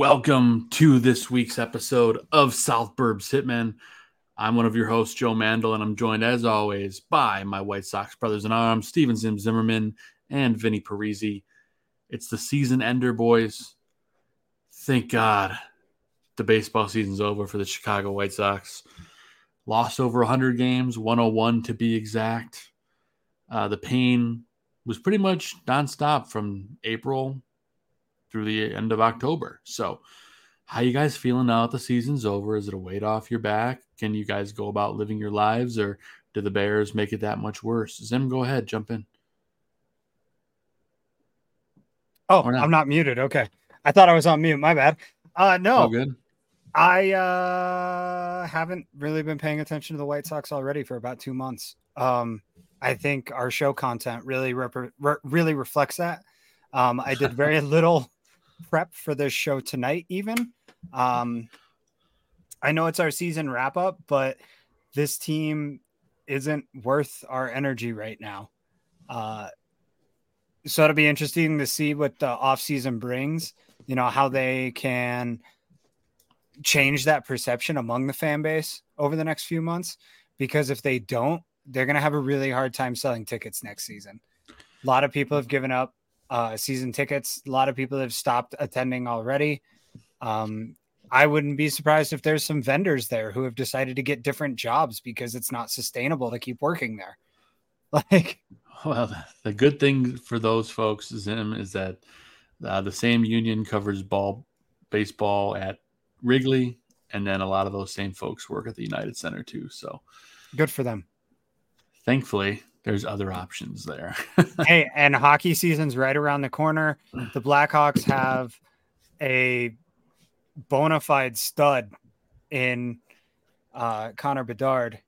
welcome to this week's episode of South Burbs Hitmen. I'm one of your hosts, Joe Mandel, and I'm joined, as always, by my White Sox brothers in arms, Steven Zim Zimmerman and Vinnie Parisi. It's the season ender, boys. Thank God the baseball season's over for the Chicago White Sox. Lost over 100 games, 101 to be exact. Uh, the pain was pretty much nonstop from April through the end of October. So, how you guys feeling now that the season's over? Is it a weight off your back? Can you guys go about living your lives, or do the Bears make it that much worse? Zim, go ahead, jump in. Oh, not. I'm not muted. Okay. I thought I was on mute. My bad. Uh no. All good. I uh haven't really been paying attention to the White Sox already for about 2 months. Um I think our show content really rep- re- really reflects that. Um I did very little prep for this show tonight even. Um I know it's our season wrap up, but this team isn't worth our energy right now. Uh so it'll be interesting to see what the offseason brings, you know, how they can change that perception among the fan base over the next few months. Because if they don't, they're going to have a really hard time selling tickets next season. A lot of people have given up uh, season tickets. A lot of people have stopped attending already. Um, I wouldn't be surprised if there's some vendors there who have decided to get different jobs because it's not sustainable to keep working there. Like, Well, the- good thing for those folks, Zim, is that uh, the same union covers ball, baseball at Wrigley, and then a lot of those same folks work at the United Center too. So, good for them. thankfully, there's other options there. hey, and hockey season's right around the corner. The Blackhawks have a bona fide stud in uh, Connor Bedard,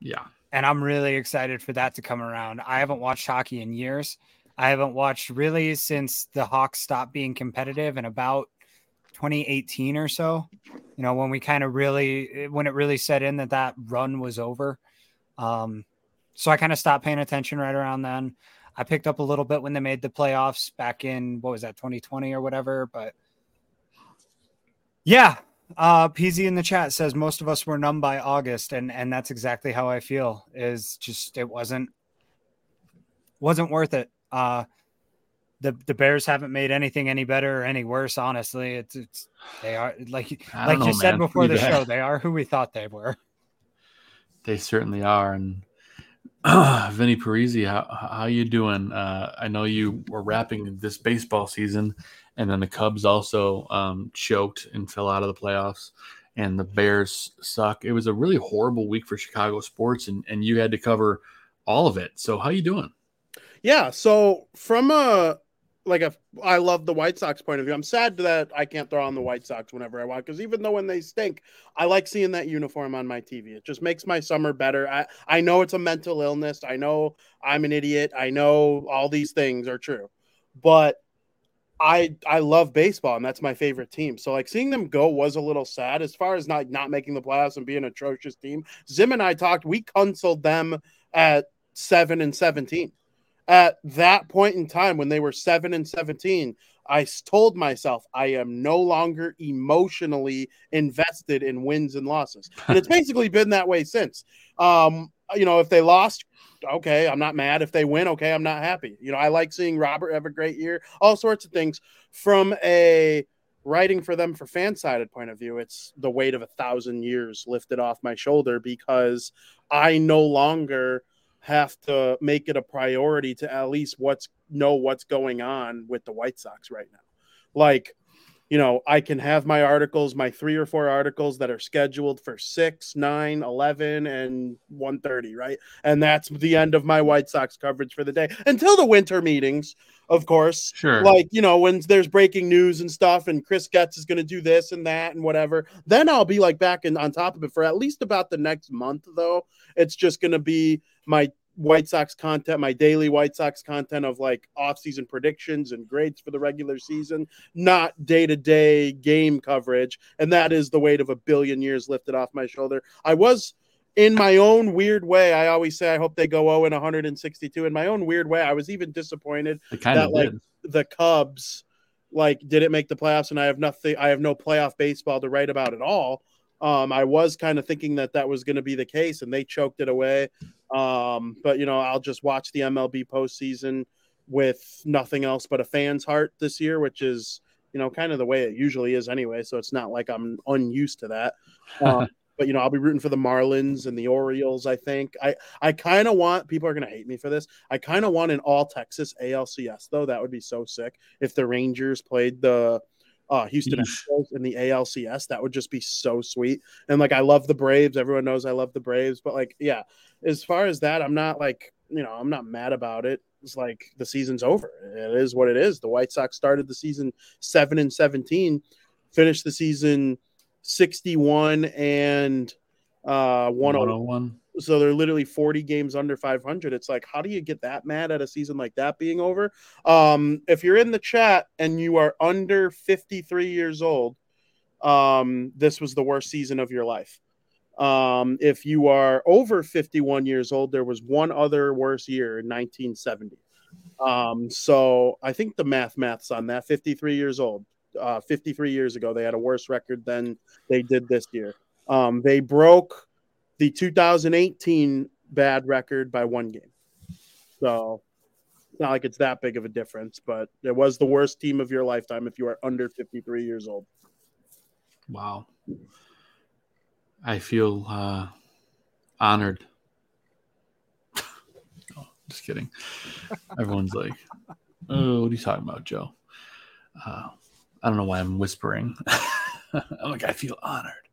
yeah. and I'm really excited for that to come around. I haven't watched hockey in years. I haven't watched really since the Hawks stopped being competitive in about 2018 or so. You know, when we kind of really, when it really set in that that run was over. Um, so I kind of stopped paying attention right around then. I picked up a little bit when they made the playoffs back in what was that 2020 or whatever, but yeah. Uh PZ in the chat says most of us were numb by August and and that's exactly how I feel is just it wasn't wasn't worth it. Uh the the Bears haven't made anything any better or any worse honestly. It's it's they are like like don't you know, said man. before the show, they are who we thought they were. They certainly are. And Vinnie Parisi, how how you doing? Uh, I know you were wrapping this baseball season, and then the Cubs also um, choked and fell out of the playoffs, and the Bears suck. It was a really horrible week for Chicago sports, and and you had to cover all of it. So how you doing? Yeah, so from a like a I love the White Sox point of view. I'm sad that I can't throw on the White Sox whenever I want because even though when they stink, I like seeing that uniform on my TV. It just makes my summer better. I I know it's a mental illness. I know I'm an idiot. I know all these things are true. But I I love baseball and that's my favorite team. So like seeing them go was a little sad as far as not not making the playoffs and being an atrocious team. Zim and I talked. We consoled them at seven and seventeen. At that point in time, when they were seven and seventeen, I told myself I am no longer emotionally invested in wins and losses, and it's basically been that way since. Um, you know, if they lost, okay, I'm not mad. If they win, okay, I'm not happy. You know, I like seeing Robert have a great year, all sorts of things. From a writing for them for FanSided point of view, it's the weight of a thousand years lifted off my shoulder because I no longer have to make it a priority to at least what's know what's going on with the White Sox right now. Like you know, I can have my articles, my three or four articles that are scheduled for 6, 9, 11, and 1.30, right? And that's the end of my White Sox coverage for the day until the winter meetings, of course. Sure. Like, you know, when there's breaking news and stuff and Chris Getz is going to do this and that and whatever, then I'll be like back and on top of it for at least about the next month, though. It's just going to be my White Sox content, my daily White Sox content of like off-season predictions and grades for the regular season, not day-to-day game coverage. And that is the weight of a billion years lifted off my shoulder. I was in my own weird way. I always say I hope they go 0 and 162. In my own weird way, I was even disappointed that like did. the Cubs like didn't make the playoffs, and I have nothing. I have no playoff baseball to write about at all. Um, I was kind of thinking that that was going to be the case, and they choked it away. Um, but you know, I'll just watch the MLB postseason with nothing else but a fan's heart this year, which is you know kind of the way it usually is anyway. So it's not like I'm unused to that. Um, but you know, I'll be rooting for the Marlins and the Orioles. I think I I kind of want people are going to hate me for this. I kind of want an all Texas ALCS though. That would be so sick if the Rangers played the uh, Houston Astros in the ALCS. That would just be so sweet. And like, I love the Braves. Everyone knows I love the Braves. But like, yeah, as far as that, I'm not like, you know, I'm not mad about it. It's like the season's over. It is what it is. The White Sox started the season seven and 17, finished the season 61 and uh 101 so they're literally 40 games under 500 it's like how do you get that mad at a season like that being over? Um if you're in the chat and you are under 53 years old um this was the worst season of your life. Um if you are over 51 years old there was one other worse year in 1970 um so i think the math maths on that 53 years old uh 53 years ago they had a worse record than they did this year. Um they broke the 2018 bad record by one game. So it's not like it's that big of a difference, but it was the worst team of your lifetime if you are under 53 years old. Wow. I feel uh, honored. oh, just kidding. Everyone's like, oh, what are you talking about, Joe? Uh, I don't know why I'm whispering. I'm like, I feel honored.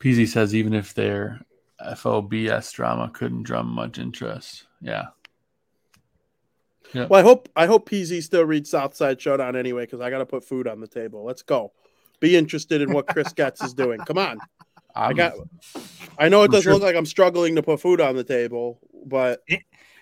PZ says even if their FOBS drama couldn't drum much interest. Yeah. Yeah. Well, I hope I hope PZ still reads Southside Showdown anyway because I got to put food on the table. Let's go. Be interested in what Chris Getz is doing. Come on. I'm, i got. I know it doesn't sure. look like I'm struggling to put food on the table, but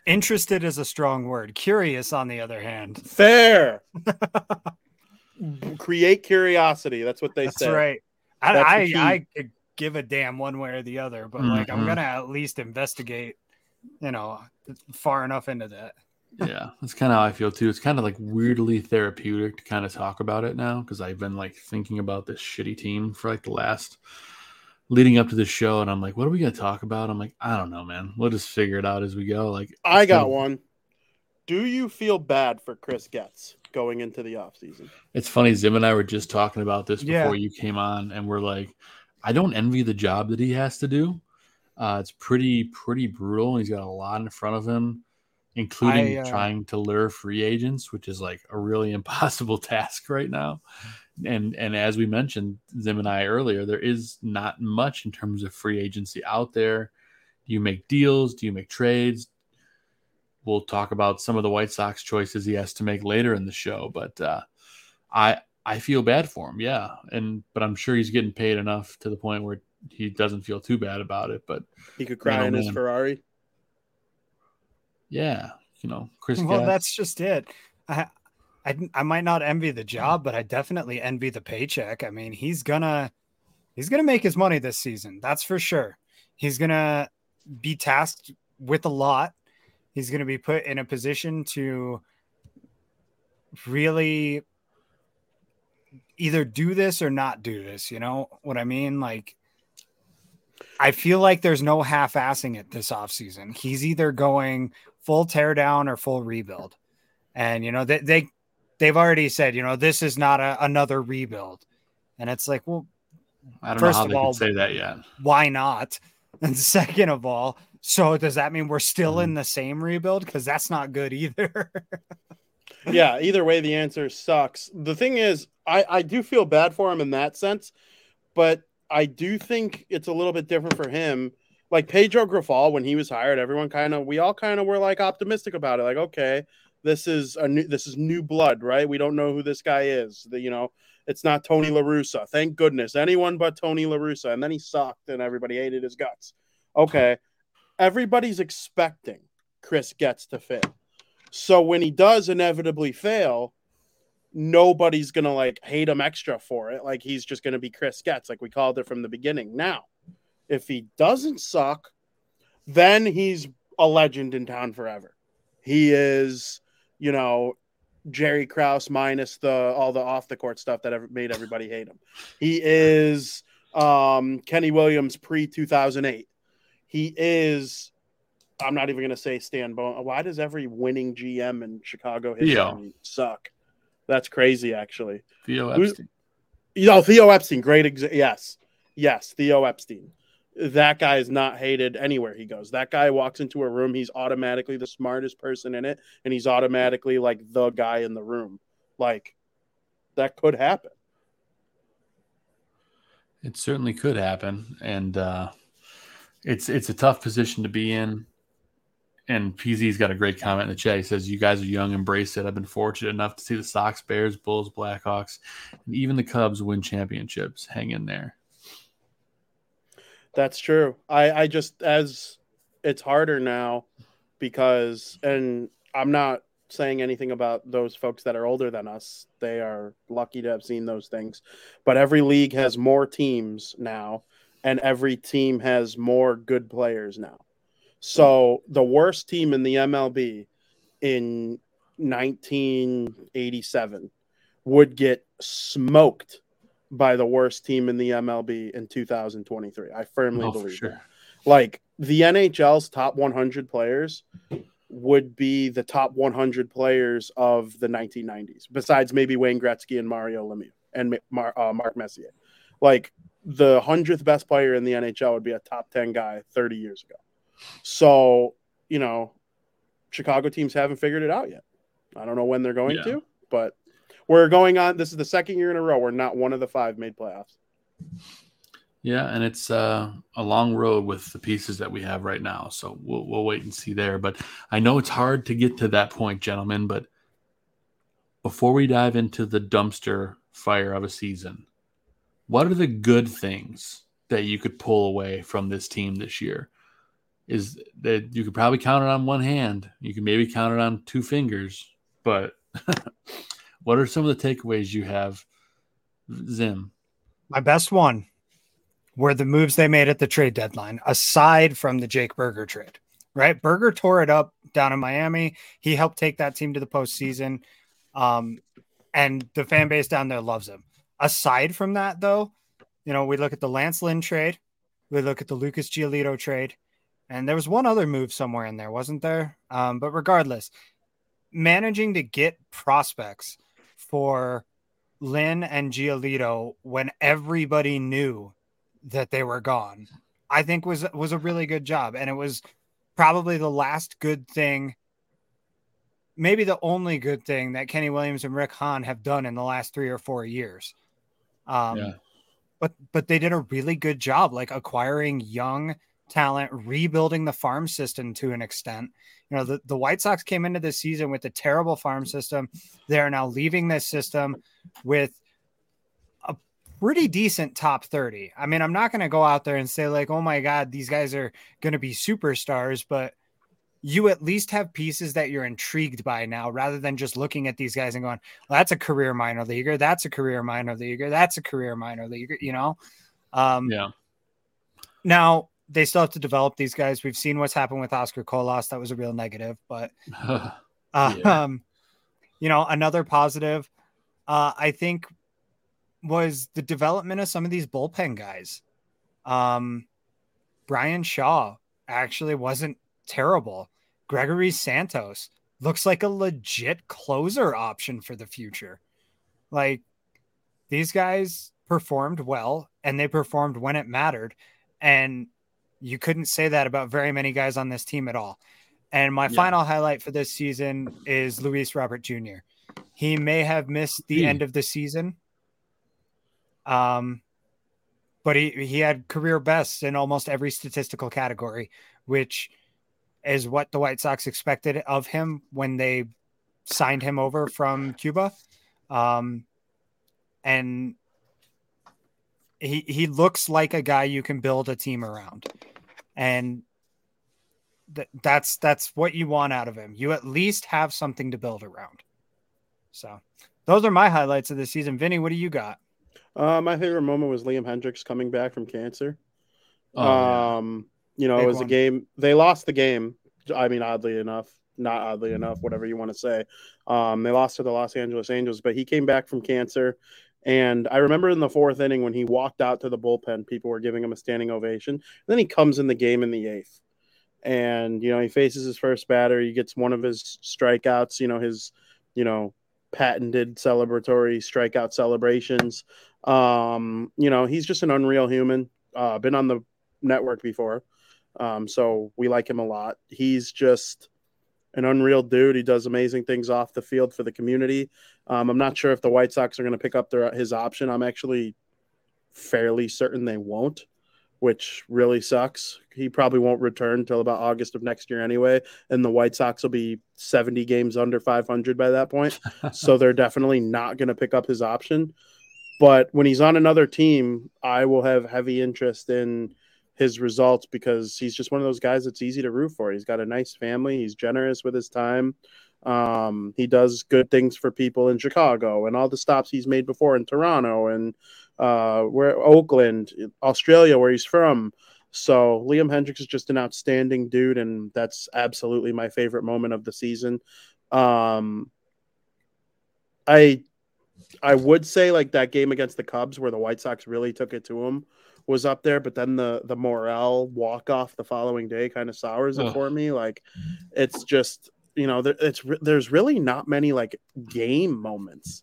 interested is a strong word. Curious, on the other hand, fair. Create curiosity. That's what they That's say. Right. I, I, I give a damn one way or the other, but mm-hmm. like I'm mm-hmm. gonna at least investigate, you know, far enough into that. Yeah, that's kind of how I feel too. It's kind of like weirdly therapeutic to kind of talk about it now because I've been like thinking about this shitty team for like the last leading up to the show, and I'm like, what are we gonna talk about? I'm like, I don't know, man. We'll just figure it out as we go. Like, I got one. Do you feel bad for Chris Getz going into the off season? It's funny. Zim and I were just talking about this before yeah. you came on, and we're like, I don't envy the job that he has to do. Uh, it's pretty pretty brutal. He's got a lot in front of him, including I, uh, trying to lure free agents, which is like a really impossible task right now. And and as we mentioned, Zim and I earlier, there is not much in terms of free agency out there. Do you make deals? Do you make trades? We'll talk about some of the White Sox choices he has to make later in the show, but uh, I I feel bad for him, yeah, and but I'm sure he's getting paid enough to the point where he doesn't feel too bad about it. But he could cry in his Ferrari. Yeah, you know, Chris. Well, that's just it. I I I might not envy the job, but I definitely envy the paycheck. I mean, he's gonna he's gonna make his money this season. That's for sure. He's gonna be tasked with a lot. He's gonna be put in a position to really either do this or not do this. You know what I mean? Like, I feel like there's no half assing it this offseason. He's either going full teardown or full rebuild. And, you know, they, they, they've already said, you know, this is not a, another rebuild. And it's like, well, I don't First know how of they all- say that yet. why not? And second of all, so does that mean we're still mm-hmm. in the same rebuild? Because that's not good either. yeah, either way, the answer sucks. The thing is, I, I do feel bad for him in that sense, but I do think it's a little bit different for him. Like Pedro Grifol, when he was hired, everyone kind of, we all kind of were like optimistic about it. Like, okay, this is a new, this is new blood, right? We don't know who this guy is. The, you know, it's not Tony LaRussa. Thank goodness. Anyone but Tony LaRussa. And then he sucked and everybody hated his guts. Okay. Everybody's expecting Chris Getz to fit. So when he does inevitably fail, nobody's gonna like hate him extra for it. Like he's just gonna be Chris Getz, like we called it from the beginning. Now, if he doesn't suck, then he's a legend in town forever. He is, you know, Jerry Krause minus the all the off the court stuff that ever made everybody hate him. He is um Kenny Williams pre 2008. He is I'm not even going to say Stan Bowman. Why does every winning GM in Chicago Theo. history suck? That's crazy, actually. Theo Epstein. You know, Theo Epstein, great. Yes, yes, Theo Epstein. That guy is not hated anywhere he goes. That guy walks into a room, he's automatically the smartest person in it, and he's automatically like the guy in the room. Like that could happen. It certainly could happen, and uh, it's it's a tough position to be in. And PZ's got a great comment in the chat. He says, "You guys are young, embrace it. I've been fortunate enough to see the Sox, Bears, Bulls, Blackhawks, and even the Cubs win championships. Hang in there." That's true. I, I just as it's harder now because and I'm not saying anything about those folks that are older than us. They are lucky to have seen those things. But every league has more teams now and every team has more good players now. So the worst team in the MLB in 1987 would get smoked by the worst team in the MLB in 2023. I firmly Oh, believe sure. that. Like the NHL's top 100 players would be the top 100 players of the 1990s, besides maybe Wayne Gretzky and Mario Lemieux and Mar- uh, Mark Messier. Like the 100th best player in the NHL would be a top 10 guy 30 years ago. So, you know, Chicago teams haven't figured it out yet. I don't know when they're going Yeah. to, but we're going on. This is the second year in a row where not one of the five made playoffs. Yeah, and it's uh, a long road with the pieces that we have right now. So we'll we'll wait and see there. But I know it's hard to get to that point, gentlemen. But before we dive into the dumpster fire of a season, what are the good things that you could pull away from this team this year? Is that you could probably count it on one hand. You can maybe count it on two fingers. But what are some of the takeaways you have, Zim? My best one were the moves they made at the trade deadline, aside from the Jake Burger trade. Right, Burger tore it up down in Miami. He helped take that team to the postseason, um, and the fan base down there loves him. Aside from that, though, you know, we look at the Lance Lynn trade, we look at the Lucas Giolito trade, and there was one other move somewhere in there, wasn't there? Um, but regardless, managing to get prospects for Lynn and Giolito when everybody knew that they were gone, I think was was a really good job, and it was probably the last good thing, maybe the only good thing that Kenny Williams and Rick Hahn have done in the last three or four years. Um, Yeah. but but they did a really good job, like acquiring young talent, rebuilding the farm system to an extent. You know, the, the White Sox came into this season with a terrible farm system. They're now leaving this system with a pretty decent top 30. I mean, I'm not going to go out there and say, like, oh my God, these guys are going to be superstars, but you at least have pieces that you're intrigued by now rather than just looking at these guys and going, well, that's a career minor leaguer. That's a career minor leaguer. That's a career minor leaguer, you know? Um, Yeah. Now, they still have to develop these guys. We've seen what's happened with Oscar Colas. That was a real negative, but uh, Yeah. um, you know, another positive, uh, I think, was the development of some of these bullpen guys. Um, Bryan Shaw actually wasn't terrible. Gregory Santos looks like a legit closer option for the future. Like these guys performed well and they performed when it mattered. And you couldn't say that about very many guys on this team at all. And my Yeah. final highlight for this season is Luis Robert Jr. He may have missed the Hmm. end of the season. Um, but he, he had career bests in almost every statistical category, which is what the White Sox expected of him when they signed him over from Cuba. Um, and he he looks like a guy you can build a team around. And th- that's that's what you want out of him. You at least have something to build around. So those are my highlights of the season. Vinnie, what do you got? Uh, my favorite moment was Liam Hendriks coming back from cancer. Oh, yeah. um, you know, Big it was one. a game. They lost the game. I mean, oddly enough, not oddly enough, whatever you want to say. Um, they lost to the Los Angeles Angels, but he came back from cancer. And I remember in the fourth inning when he walked out to the bullpen, people were giving him a standing ovation. then he comes in the game in the eighth. And, you know, he faces his first batter. He gets one of his strikeouts, you know, his, you know, patented celebratory strikeout celebrations. Um, you know, he's just an unreal human. Uh, been on the network before. Um, so we like him a lot. He's just an unreal dude. He does amazing things off the field for the community. Um, I'm not sure if the White Sox are going to pick up their his option. I'm actually fairly certain they won't, which really sucks. He probably won't return until about August of next year anyway, and the White Sox will be 70 games under 500 by that point. so they're definitely not going to pick up his option. But when he's on another team, I will have heavy interest in his results because he's just one of those guys that's easy to root for. He's got a nice family. He's generous with his time. Um, he does good things for people in Chicago and all the stops he's made before in Toronto and uh, where Oakland, Australia, where he's from. So Liam Hendriks is just an outstanding dude, and that's absolutely my favorite moment of the season. Um, I I would say like that game against the Cubs where the White Sox really took it to him was up there, but then the the Morel walk off the following day kind of sours it Ugh. for me. Like mm-hmm. it's just you know there, it's there's really not many like game moments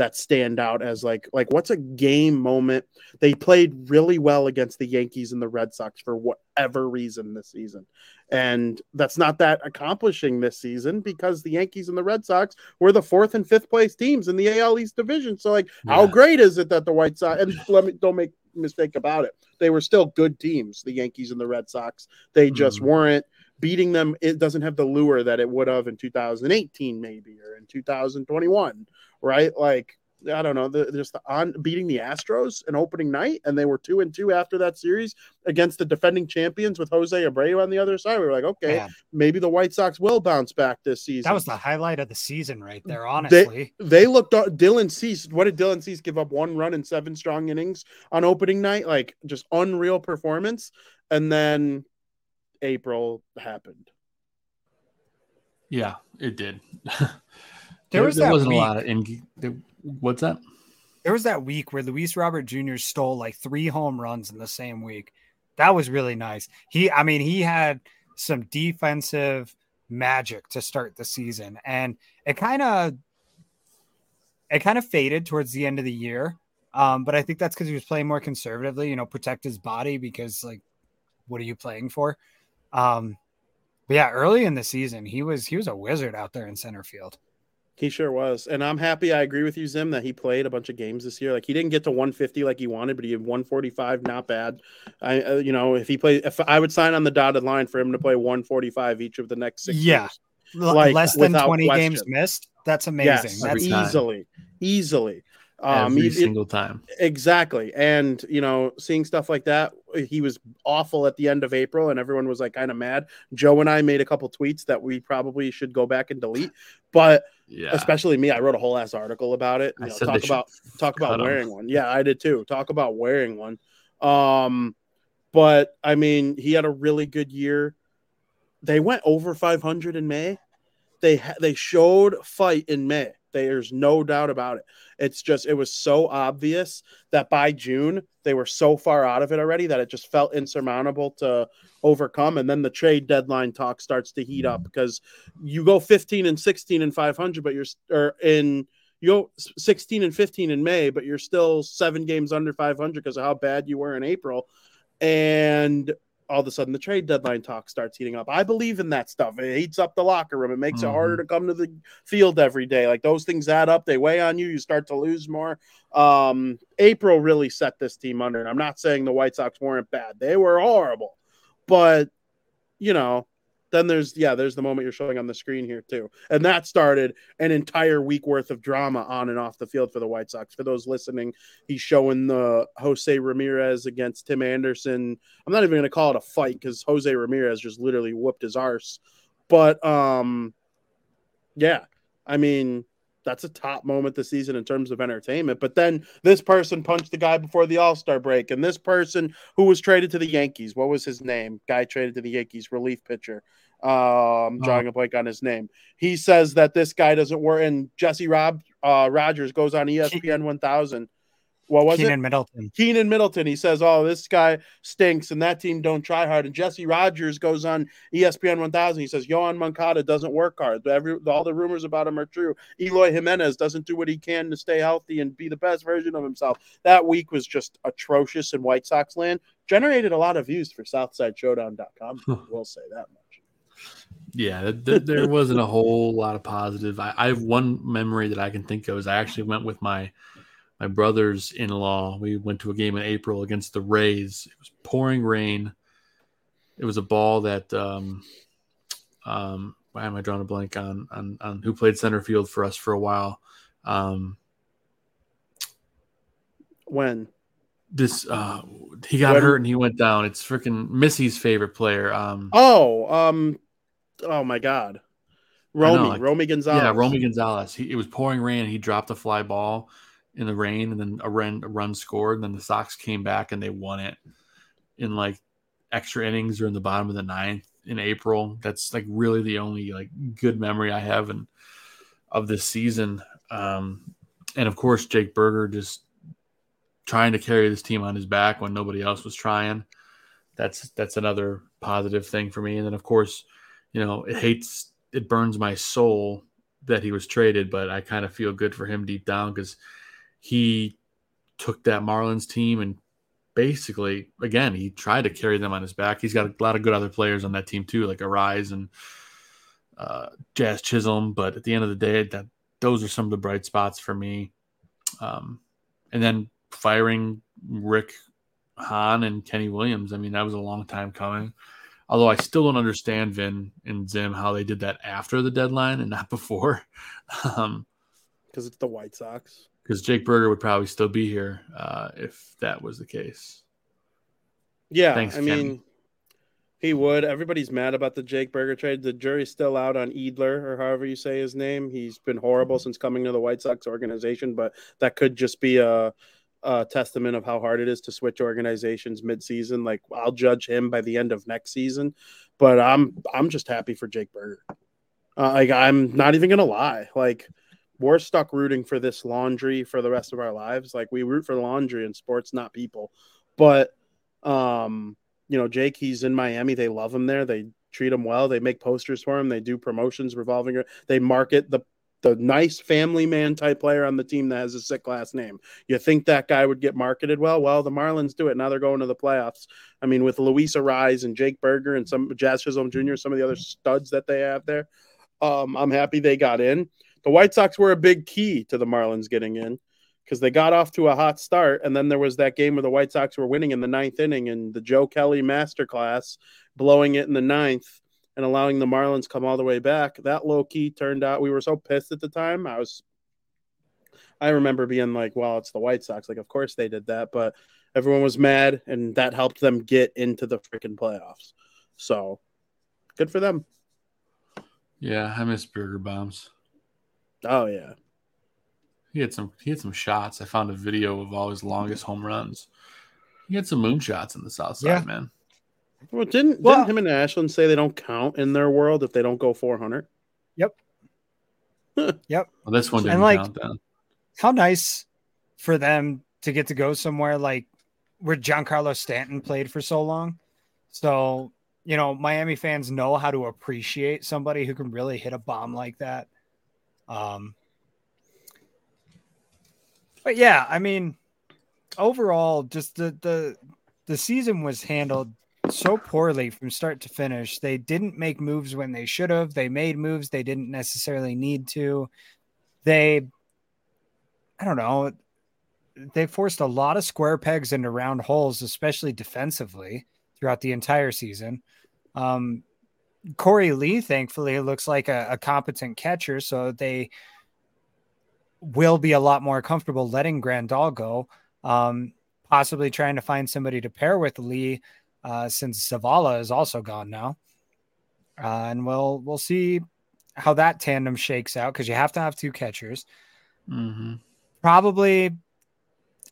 that stand out as like like what's a game moment they played really well against the Yankees and the Red Sox for whatever reason this season. And that's not that accomplishing this season because the Yankees and the Red Sox were the fourth and fifth place teams in the AL East division. So like how great is it that the White Sox and let me don't make mistake about it. They were still good teams, the Yankees and the Red Sox. They just Mhm. weren't beating them. It doesn't have the lure that it would have in 2018 maybe or in 2021, right? Like I don't know, the, just the on beating the Astros an opening night, and they were two and two after that series against the defending champions with Jose Abreu on the other side. We were like, okay, Man, maybe the White Sox will bounce back this season. that was the highlight of the season right there, honestly. they looked. Uh, Dylan Cease. What did Dylan Cease give up? One run in seven strong innings on opening night. Like just unreal performance. And then April happened. Yeah, it did. There was that wasn't week- a lot of in. There, what's that? there was that week where Luis Robert Jr. stole like three home runs in the same week. That was really nice. He, I mean, he had some defensive magic to start the season, and it kind of, it kind of faded towards the end of the year. Um, but I think that's because he was playing more conservatively, you know, protect his body because like, what are you playing for? Um, but yeah, early in the season, he was he was a wizard out there in center field. He sure was, and I'm happy. I agree with you, Zim, that he played a bunch of games this year. Like he didn't get to 150 like he wanted, but he had 145. Not bad. I, uh, you know, if he played, if I would sign on the dotted line for him to play 145 each of the next six. Yeah. years. Like, less than without 20 games missed. That's amazing. Yes, That's easily, easily. Um, Every it- single time. Exactly. And, you know, seeing stuff like that, he was awful at the end of April, and everyone was like kind of mad. Joe and I made a couple tweets that we probably should go back and delete, but Yeah. especially me, I wrote a whole ass article about it. You know, talk about talk about wearing one. Yeah, I did too. Talk about wearing one. Um, but I mean, he had a really good year. They went over 500 in May. They ha- they showed fight in May. There's no doubt about it. It's just it was so obvious that by June they were so far out of it already that it just felt insurmountable to overcome. And then the trade deadline talk starts to heat up because you go 15 and 16 and 500, but you're or in you go 16 and 15 in May, but you're still seven games under 500 because of how bad you were in April. And all of a sudden, the trade deadline talk starts heating up. I believe in that stuff. It heats up the locker room. It makes it Mhm. harder to come to the field every day. Like those things add up. They weigh on you. You start to lose more. Um, April really set this team under. And I'm not saying the White Sox weren't bad. They were horrible. But, you know, then there's yeah, there's the moment you're showing on the screen here too. And that started an entire week worth of drama on and off the field for the White Sox. For those listening, he's showing the Jose Ramirez against Tim Anderson. I'm not even gonna call it a fight because Jose Ramirez just literally whooped his arse. But um yeah, I mean that's a top moment this season in terms of entertainment. But then this person punched the guy before the All Star break, and this person who was traded to the Yankees, what was his name? Guy traded to the Yankees, relief pitcher. Um, drawing a blank on his name. He says that this guy doesn't work, and Jesse Rob uh, Rogers goes on ESPN 1000. What was it? Keenan Middleton. Keenan Middleton. He says, "Oh, this guy stinks, and that team don't try hard." And Jesse Rogers goes on ESPN 1000. He says, "Yoán Moncada doesn't work hard. Every all the rumors about him are true. Eloy Jimenez doesn't do what he can to stay healthy and be the best version of himself." That week was just atrocious in White Sox land. Generated a lot of views for SouthsideShowdown.com. we'll say that much. Yeah, th- th- there wasn't a whole lot of positive. I, I have one memory that I can think of is I actually went with my my brothers in law. We went to a game in April against the Rays. It was pouring rain. It was a ball that um, um, why am I drawing a blank on on, on who played center field for us for a while? Um, When this uh, he got When- hurt and he went down. It's freaking Missy's favorite player. Um, oh um oh my god, Romy like- Romy Gonzalez. Yeah, Romy Gonzalez. He, it was pouring rain, and he dropped a fly ball in the rain, and then a run, a run scored. And then the Sox came back and they won it in like extra innings or in the bottom of the ninth in April. That's like really the only like good memory I have and of this season. Um, and of course, Jake Burger just trying to carry this team on his back when nobody else was trying. That's that's another positive thing for me. And then of course, you know, it hates it burns my soul that he was traded, but I kind of feel good for him deep down because he took that Marlins team and basically again he tried to carry them on his back. He's got a lot of good other players on that team too, like Arraez and uh, Jazz Chisholm. But at the end of the day, that those are some of the bright spots for me. Um, and then firing Rick Hahn and Kenny Williams. I mean, that was a long time coming. Although I still don't understand Vin and Zim how they did that after the deadline and not before. Um, because it's the White Sox. Because Jake Burger would probably still be here uh, if that was the case. Yeah, Thanks, I Kenny. mean, he would. Everybody's mad about the Jake Burger trade. The jury's still out on Eder, or however you say his name. He's been horrible since coming to the White Sox organization, but that could just be a, a testament of how hard it is to switch organizations midseason. Like I'll judge him by the end of next season, but I'm I'm just happy for Jake Burger. Uh, like I'm not even gonna lie, like. We're stuck rooting for this laundry for the rest of our lives. Like we root for laundry in sports, not people. But um, you know, Jake, he's in Miami. They love him there. They treat him well. They make posters for him. They do promotions revolving. They market the the nice family man type player on the team that has a sick last name. You think that guy would get marketed well? Well, the Marlins do it. Now they're going to the playoffs. I mean, with Luis Arraez and Jake Burger and some Jazz Chisholm Jr., some of the other studs that they have there. Um, I'm happy they got in. The White Sox were a big key to the Marlins getting in because they got off to a hot start, and then there was that game where the White Sox were winning in the ninth inning, and the Joe Kelly masterclass blowing it in the ninth and allowing the Marlins come all the way back. That low key turned out. We were so pissed at the time. I was, I remember being like, "Well, it's the White Sox. Like, of course they did that." But everyone was mad, and that helped them get into the freaking playoffs. So good for them. Yeah, I miss Burger Bombs. Oh yeah, He had some he had some shots. I found a video of all his longest home runs. He had some moonshots in the south side, Yeah. man. well, didn't Well- didn't him and Ashland say they don't count in their world if they don't go 400? Yep. Well, this one And, didn't like- count then. How nice for them to get to go somewhere like where Giancarlo Stanton played for so long. So, you know, Miami fans know how to appreciate somebody who can really hit a bomb like that. Um, but yeah, I mean, overall, just the the the season was handled so poorly from start to finish. They didn't make moves when they should have. They made moves they didn't necessarily need to. They, I don't know, they forced a lot of square pegs into round holes, especially defensively throughout the entire season. Um, Korey Lee, thankfully, looks like a, a competent catcher, so they will be a lot more comfortable letting Grandal go. Um, possibly trying to find somebody to pair with Lee, uh, since Zavala is also gone now. Uh, and we'll we'll see how that tandem shakes out because you have to have two catchers. hmm Probably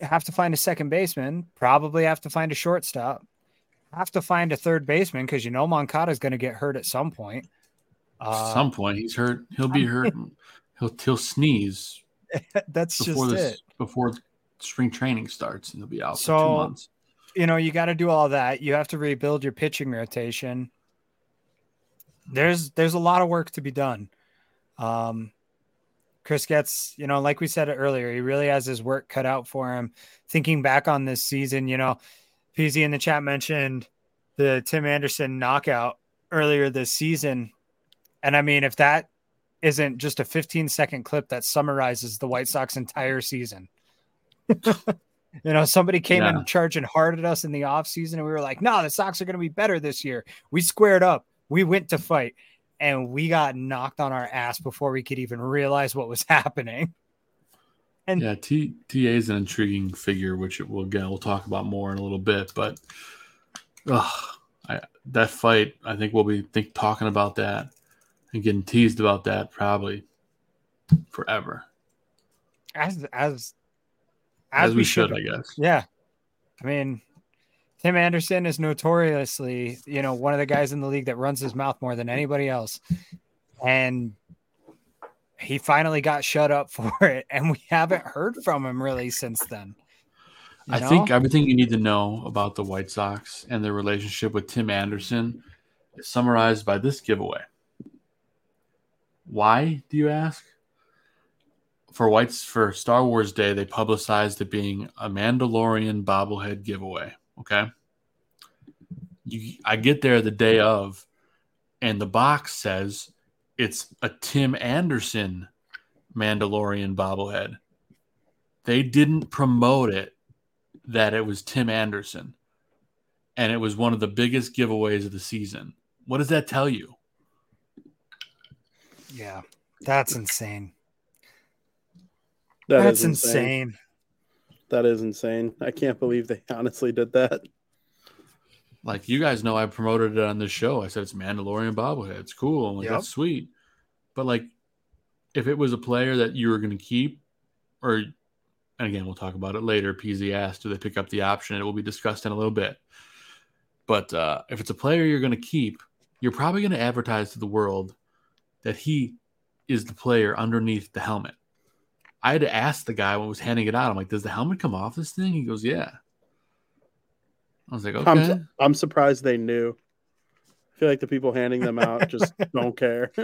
have to find a second baseman. Probably have to find a shortstop. Have to find a third baseman because you know Moncada is going to get hurt at some point. Uh, At some point, he's hurt. He'll be hurt. he'll he'll sneeze that's before just this it. before spring training starts, and he'll be out for So- two months. you know, you got to do all that. You have to rebuild your pitching rotation. There's there's a lot of work to be done. Um, Chris Getz, you know, like we said earlier, he really has his work cut out for him. Thinking back on this season, you know, PZ in the chat mentioned the Tim Anderson knockout earlier this season. And I mean, if that isn't just a 15 second clip that summarizes the White Sox entire season. you know, somebody came Yeah. in charging hard at us in the offseason and we were like, no, the Sox are going to be better this year. We squared up. We went to fight and we got knocked on our ass before we could even realize what was happening. And Yeah, T TA is an intriguing figure, which we'll again we'll talk about more in a little bit. But ugh, I, that fight, I think we'll be think talking about that and getting teased about that probably forever, as as as, we, should, have. I guess. Yeah. I mean, Tim Anderson is notoriously, you know, one of the guys in the league that runs his mouth more than anybody else. And he finally got shut up for it. And we haven't heard from him really since then. You I know? think everything you need to know about the White Sox and their relationship with Tim Anderson is summarized by this giveaway. Why, do you ask? For Whites for Star Wars Day, they publicized it being a Mandalorian bobblehead giveaway. Okay. You, I get there the day of, and the box says it's a Tim Anderson Mandalorian bobblehead. They didn't promote it that it was Tim Anderson and it was one of the biggest giveaways of the season. What does that tell you? yeah, that's insane. That that's is insane. That is insane. I can't believe they honestly did that. Like you guys know, I promoted it on this show. I said it's Mandalorian bobblehead. It's cool. I'm like, Yep. that's sweet. But like, if it was a player that you were going to keep, or and again, we'll talk about it later. PZ asked, do they pick up the option? It will be discussed in a little bit. But uh, if it's a player you're going to keep, you're probably going to advertise to the world that he is the player underneath the helmet. I had to ask the guy when I was handing it out. I'm like, does the helmet come off this thing? He goes, yeah. I was like, okay. I'm su- I'm surprised they knew. I feel like the people handing them out just don't care.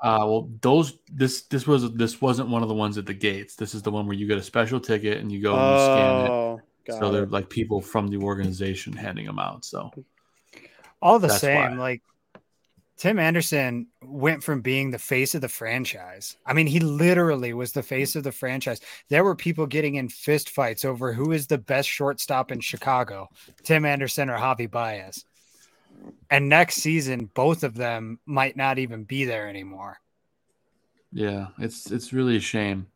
Uh, well, those this this was this wasn't one of the ones at the gates. This is the one where you get a special ticket and you go and you scan it. oh, got So they're like people from the organization handing them out. So All the That's same, why. like Tim Anderson went from being the face of the franchise. I mean, he literally was the face of the franchise. There were people getting in fist fights over who is the best shortstop in Chicago, Tim Anderson or Javy Baez. And next season, both of them might not even be there anymore. yeah, it's it's really a shame.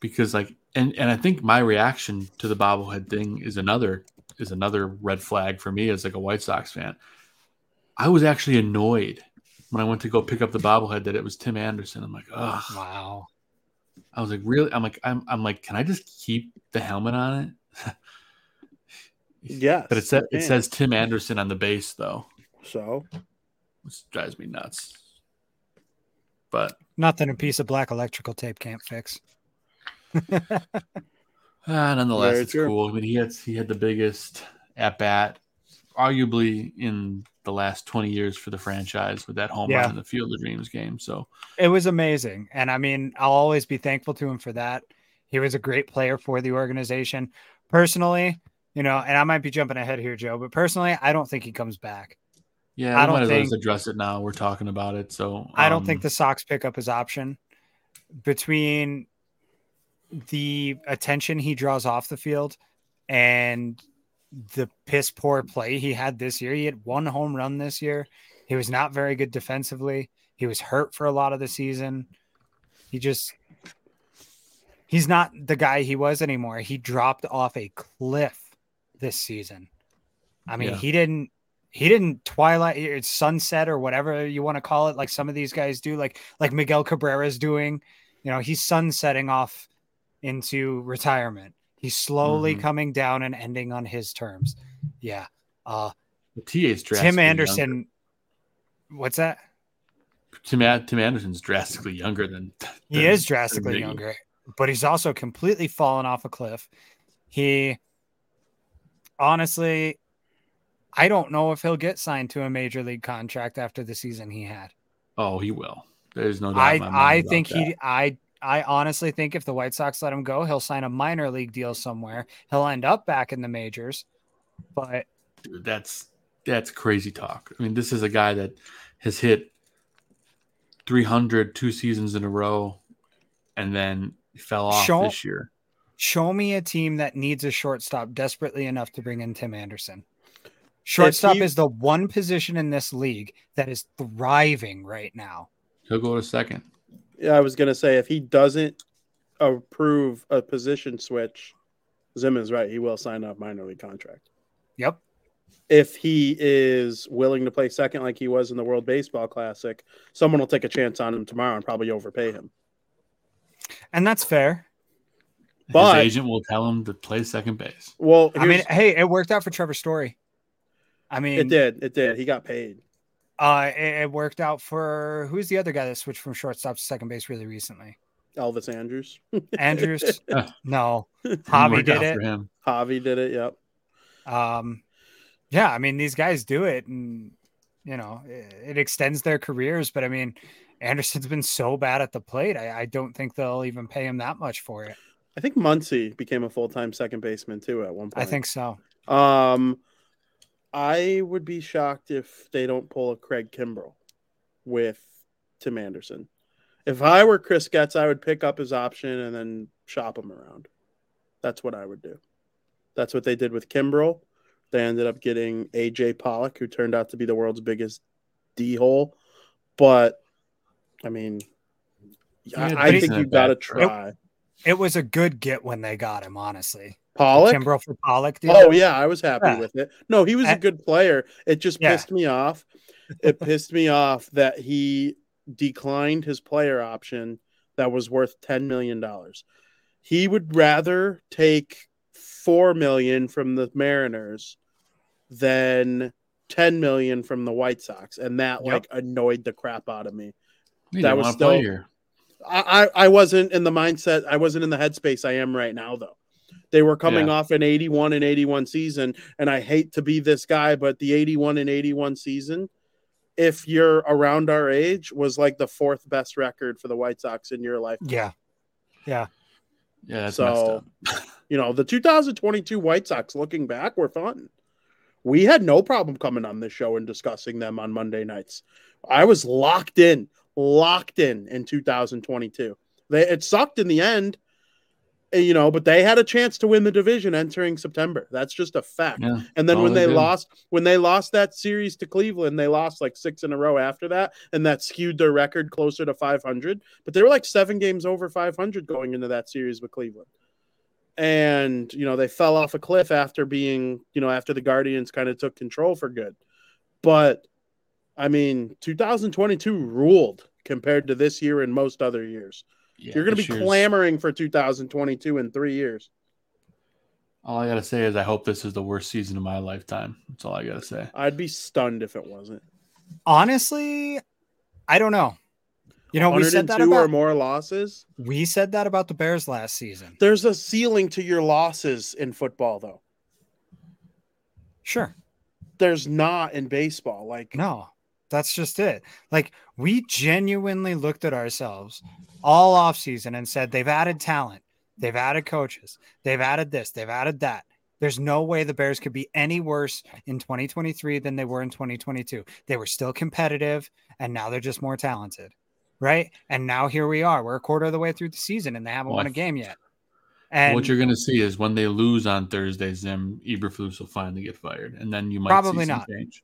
because like and and I think my reaction to the bobblehead thing is another is another red flag for me as like a White Sox fan. I was actually annoyed when I went to go pick up the bobblehead that it was Tim Anderson. I'm like, oh Wow. I was like, really? I'm like, I'm I'm like, can I just keep the helmet on it? yeah. but it says it says Tim Anderson on the base though, so. which drives me nuts. But Nothing a piece of black electrical tape can't fix. Ah, nonetheless, Very it's true. cool. I mean, he had he had the biggest at bat, arguably in the last twenty years for the franchise with that home Yeah. run in the Field of Dreams game. So It was amazing. And I mean, I'll always be thankful to him for that. He was a great player for the organization. Personally, you know, and I might be jumping ahead here, Joe, but personally, I don't think he comes back. yeah, I don't might as well think- address it now. We're talking about it, so I don't um, think the Sox pick up his option between the attention he draws off the field and the piss poor play he had this year. He had one home run this year. He was not very good defensively. He was hurt for a lot of the season. He just he's not the guy he was anymore. He dropped off a cliff this season. I mean, Yeah. he didn't he didn't twilight it's sunset or whatever you want to call it like some of these guys do like like Miguel Cabrera is doing. You know, he's sunsetting off into retirement. He's slowly Mhm. coming down and ending on his terms. Yeah. Uh the TA's drastically Tim younger. Anderson what's that? Tim, Tim Anderson's drastically younger than He is drastically Miggy. younger, but he's also completely fallen off a cliff. He honestly, I don't know if he'll get signed to a major league contract after the season he had. Oh, he will. There's no doubt. I in my mind I think that. he I I honestly think if the White Sox let him go, he'll sign a minor league deal somewhere. He'll end up back in the majors. But Dude, that's that's crazy talk. I mean, this is a guy that has hit 300 two seasons in a row, and then fell off Show- this year. show me a team that needs a shortstop desperately enough to bring in Tim Anderson. Shortstop he- is the one position in this league that is thriving right now. He'll go to second. Yeah, I was gonna say if he doesn't approve a position switch, Zim is right. He will sign a minor league contract. Yep. If he is willing to play second like he was in the World Baseball Classic, someone will take a chance on him tomorrow and probably overpay him. And that's fair. But- His agent will tell him to play second base. Well, I mean, hey, it worked out for Trevor Story. I mean, it did. It did. He got paid. Uh, it, it worked out for who's the other guy that switched from shortstop to second base really recently? Elvis Andrus. Andrus? no, Javy did it. him. Javy did it. Yep. Um, yeah, I mean these guys do it, and you know it, it extends their careers. But I mean, Anderson's been so bad at the plate. I, I don't think they'll even pay him that much for it. I think Muncy became a full time second baseman too at one point. I think so. Um, I would be shocked if they don't pull a Craig Kimbrel with Tim Anderson. If I were Chris Getz, I would pick up his option and then shop him around. That's what I would do. That's what they did with Kimbrell. They ended up getting AJ Pollock, who turned out to be the world's biggest D hole. But I mean, Yeah, I, I think you bad. got to try. It was a good get when they got him. Honestly, Pollock. Kimbrel for Pollock. Dude. Oh yeah, I was happy Yeah. with it. No, he was a good player. It just Yeah. pissed me off. It pissed me off that he declined his player option that was worth ten million dollars. He would rather take four million from the Mariners than ten million from the White Sox, and that Yep. like annoyed the crap out of me. He That was want to play still- here. I, I I wasn't in the mindset. I wasn't in the headspace I am right now, though. They were coming Yeah. off an 81 and 81 season, and I hate to be this guy, but the 81 and 81 season, if you're around our age, was like the fourth best record for the White Sox in your life. yeah, Yeah, that's messed so, you know, the 2022 White Sox, looking back, were fun. We had no problem coming on this show and discussing them on Monday nights. I was locked in, locked in in 2022. They, it sucked in the end, And, Eh, you know, but they had a chance to win the division entering September. That's just a fact. Yeah. And then when they they lost, when they lost that series to Cleveland, they lost like six in a row after that, and that skewed their record closer to 500. But they were like seven games over 500 going into that series with Cleveland. And you know they fell off a cliff after being, you know, after the Guardians kind of took control for good. But I mean, 2022 ruled compared to this year and most other years. Yeah, You're going to be year's- clamoring for 2022 in three years. All I gotta say is I hope this is the worst season of my lifetime. That's all I gotta say. I'd be stunned if it wasn't. Honestly, I don't know. You know, we said that 102 or about more losses. we said that about the Bears last season. There's a ceiling to your losses in football, though. Sure. There's not in baseball. Like, No, that's just it. Like we genuinely looked at ourselves all off season and said they've added talent, they've added coaches, they've added this, they've added that. There's no way the Bears could be any worse in 2023 than they were in 2022. They were still competitive and now they're just more talented. Right. And now here we are. We're a quarter of the way through the season and they haven't Well, won a game yet. And what you're gonna see is when they lose on Thursdays, Zim Eberflus will finally get fired, and then you might Probably see some not. change.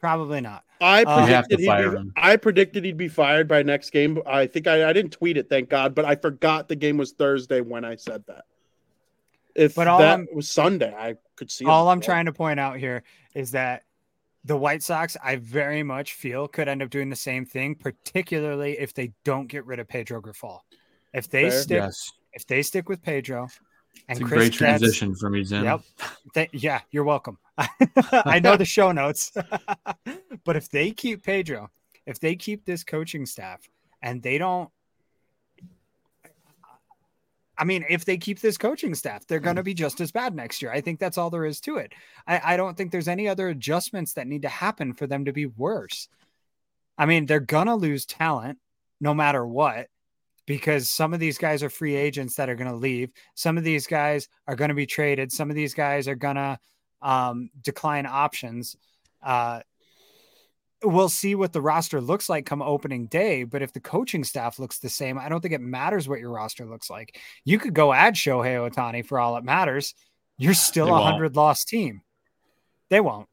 Probably not. I Uh, have to predicted, he'd fire be, him. I predicted he'd be fired by next game. I think I, I didn't tweet it, thank God, but I forgot the game was Thursday when I said that. If But all that I'm- was Sunday, I could see. him all I'm trying to point out here is that the White Sox, I very much feel could end up doing the same thing, particularly if they don't get rid of Pedro Grifol. If they Fair. stick, Yes, if they stick with Pedro and it's a Chris great transition for me, Zim. Yep. They, yeah, you're welcome. I know the show notes, but if they keep Pedro, if they keep this coaching staff, and they don't. I mean, if they keep this coaching staff, they're going to be just as bad next year. I think that's all there is to it. I, I don't think there's any other adjustments that need to happen for them to be worse. I mean, they're going to lose talent no matter what because some of these guys are free agents that are going to leave. Some of these guys are going to be traded. Some of these guys are going to um, decline options. Uh, we'll see what the roster looks like come opening day. But if the coaching staff looks the same, I don't think it matters what your roster looks like. You could go add Shohei Ohtani for all it matters. You're still a hundred loss team. They won't.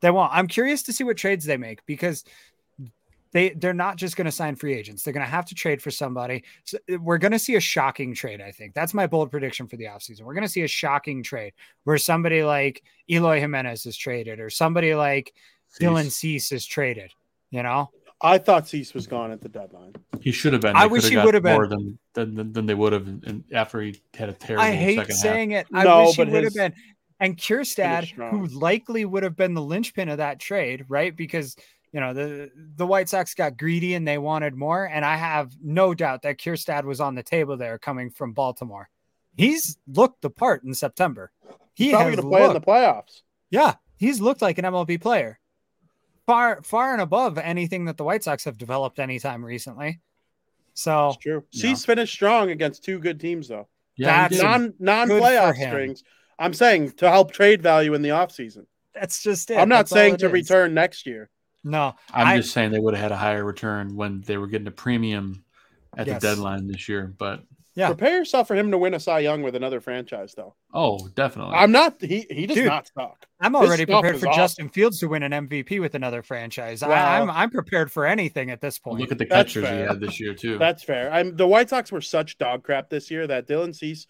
They won't. I'm curious to see what trades they make because they they're not just going to sign free agents. They're going to have to trade for somebody. So uh, we're going to see a shocking trade. I think that's my bold prediction for the offseason. We're going to see a shocking trade where somebody like Eloy Jimenez is traded or somebody like Dylan Cease is traded. You know, I thought Cease was gone at the deadline. He should have been. I wish he would have been more been. than, than than they would have in, after he had a terrible I hate second saying it. I No, wish he but would have been. And Kjerstad, who likely would have been the linchpin of that trade, right? Because you know the the White Sox got greedy and they wanted more. And I have no doubt that Kjerstad was on the table there, coming from Baltimore. He's looked the part in September. He He's probably going to play in the playoffs. yeah, he's looked like an MLB player, far far and above anything that the White Sox have developed anytime recently. So It's true. Yeah. Cease finished strong against two good teams, though. Yeah, That's. non non playoff strings. I'm saying to help trade value in the offseason. that's just it. I'm not That's saying it to is. return next year. No, I'm I- just saying they would have had a higher return when they were getting a premium at Yes. the deadline this year. But Yeah. Prepare yourself for him to win a Cy Young with another franchise, though. oh, definitely. I'm not. He he does Dude. not suck. I'm already prepared for awesome. Justin Fields to win an MVP with another franchise. Wow. I, I'm I'm prepared for anything at this point. Look at the That's catchers he had this year too. That's fair. I'm the White Sox were such dog crap this year that Dylan Cease,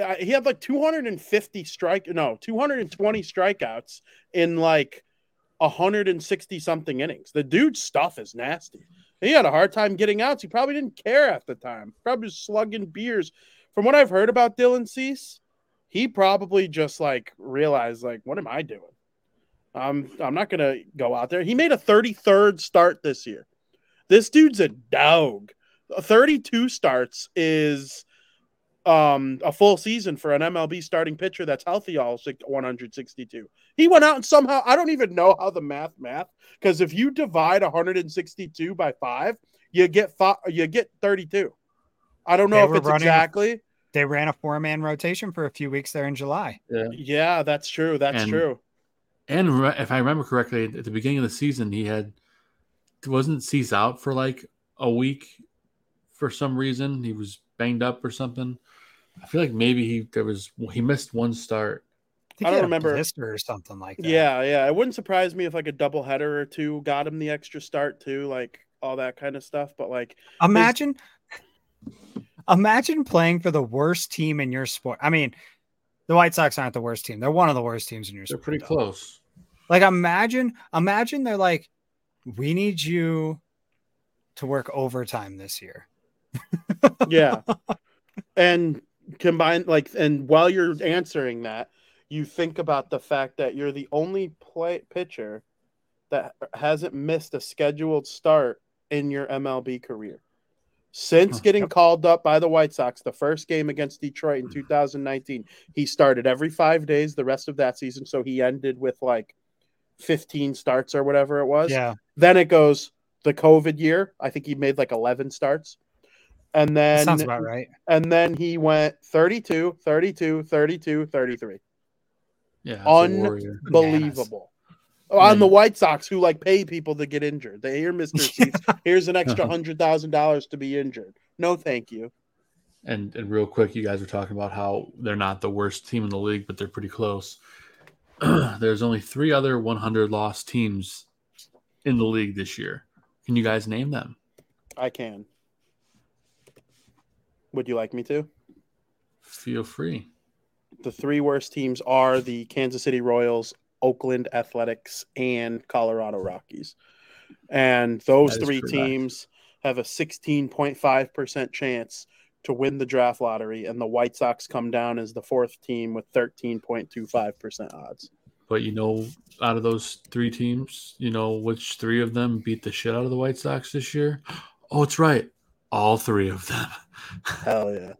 uh, he had like 250 strike, no, 220 strikeouts in like 160 something innings. The dude's stuff is nasty. He had a hard time getting outs. He probably didn't care at the time. Probably slugging beers. From what I've heard about Dylan Cease, he probably just like realized like, what am I doing? I'm I'm not gonna go out there. He made a 33rd start this year. This dude's a dog. 32 starts is um a full season for an MLB starting pitcher that's healthy all 162. He went out and somehow I don't even know how the math math because if you divide 162 by 5, you get five, you get 32. I don't They know if it's running- exactly. They ran a four man rotation for a few weeks there in July. Yeah, that's true. That's And- true. and re- if I remember correctly, at the beginning of the season, he had wasn't Cease out for like a week for some reason. He was banged up or something. I feel like maybe he there was he missed one start. think I don't had remember. blister or something like that. Yeah, yeah. It wouldn't surprise me if like a double header or two got him the extra start too, like all that kind of stuff. But like, Imagine, imagine playing for the worst team in your sport. I mean, the White Sox aren't the worst team; they're one of the worst teams in your They're sport. pretty though. close. Like, imagine, imagine they're like, we need you to work overtime this year. yeah. and combine like, and while you're answering that, you think about the fact that you're the only play pitcher that hasn't missed a scheduled start in your MLB career. Since getting called up by the White Sox, the first game against Detroit in hmm. 2019, he started every five days the rest of that season. So he ended with like 15 starts or whatever it was. Yeah, Then it goes the COVID year. I think he made like 11 starts. And that then sounds about right. and then he went 32, 32, 32, 33. Yeah, that's a Un- warrior. Unbelievable. On the White Sox, who like pay people to get injured. They hear Mr. Seats, here's an extra hundred thousand dollars to be injured. No, thank you. And and real quick, you guys were talking about how they're not the worst team in the league, but they're pretty close. There's only three other 100 loss teams in the league this year. Can you guys name them? I can. Would you like me to? Feel free. The three worst teams are the Kansas City Royals, Oakland Athletics, and Colorado Rockies. And those three correct. teams have a 16.5% chance to win the draft lottery, and the White Sox come down as the fourth team with 13.25% odds. But you know, out of those three teams, you know which three of them beat the shit out of the White Sox this year? Oh, it's right. All three of them. Hell yeah.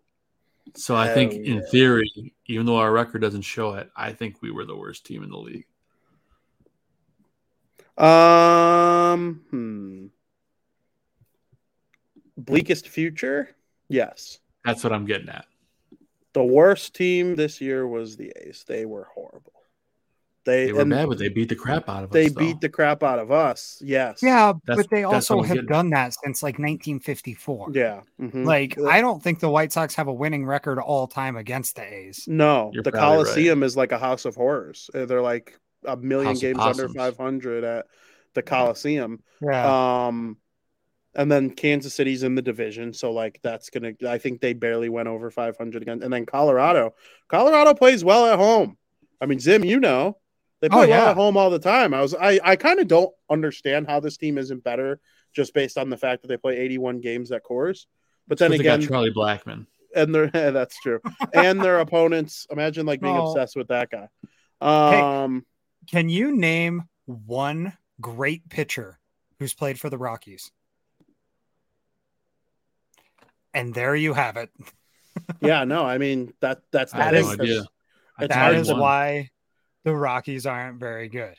So I think, Hell in theory, even though our record doesn't show it, I think we were the worst team in the league. Um, hmm. Bleakest future? Yes. That's what I'm getting at. The worst team this year was the A's. They were horrible. They, They were and bad, but they beat the crap out of they us. though. beat the crap out of us. Yes. Yeah, That's- but they also have getting. done that since like 1954. Yeah. mhm. Like, I don't think the White Sox have a winning record all time against the A's. no, You're the probably right. Coliseum is like a house of horrors. Uh, They're like a million House games under 500 at the Coliseum. Yeah. Um, and then Kansas City's in the division, so like that's gonna. I think they barely went over 500 again. And then Colorado, Colorado plays well at home. I mean, Zim, you know, they play Oh, well at home all the time. I was, I, I kind of don't understand how this team isn't better just based on the fact that they play 81 games at Coors. But then But they got again, Charlie Blackmon. and their that's true, and their opponents. Imagine like being Oh. obsessed with that guy. Um, Can you name one great pitcher who's played for the Rockies? And there you have it. yeah, no, I mean that that's I have That is no idea. I it's hard to- won. why the Rockies aren't very good.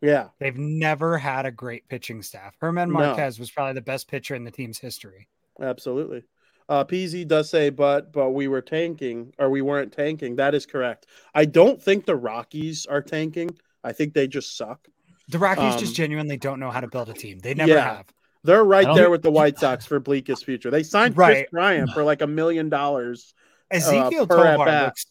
yeah. They've never had a great pitching staff. Herman No. Marquez was probably the best pitcher in the team's history. Absolutely. Uh, PZ does say, but but we were tanking or we weren't tanking. That is correct. I don't think the Rockies are tanking. I think they just suck. The Rockies Um, just genuinely don't know how to build a team. They never Yeah. have. They're right there with the White Sox for bleakest future. They signed Kris Bryant for like a million dollars. Ezequiel per at Tovar looks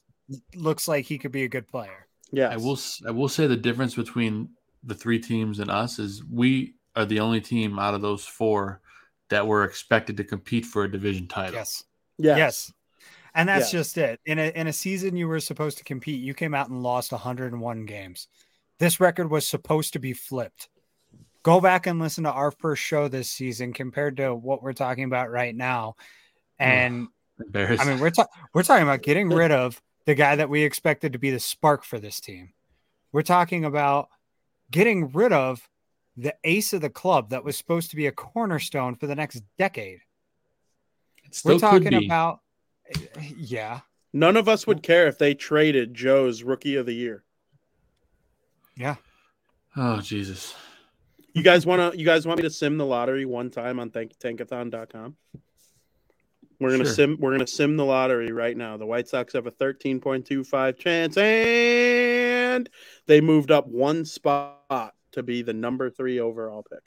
looks like he could be a good player. Yeah, I will. s- I will say the difference between the three teams and us is we are the only team out of those four that were expected to compete for a division title. Yes. Yes. Yes. And that's Yes. just it. In a in a season you were supposed to compete, you came out and lost 101 games. This record was supposed to be flipped. Go back and listen to our first show this season compared to what we're talking about right now. And I mean, we're ta- we're talking about getting rid of the guy that we expected to be the spark for this team. We're talking about getting rid of the ace of the club that was supposed to be a cornerstone for the next decade. We're talking about yeah. None of us would care if they traded Joe's Rookie of the Year. Yeah. Oh Jesus! You guys want to? You guys want me to sim the lottery one time on tank, tankathon.com? We're gonna Sure. sim. We're gonna sim the lottery right now. The White Sox have a thirteen point two five chance, and they moved up one spot to be the number three overall pick.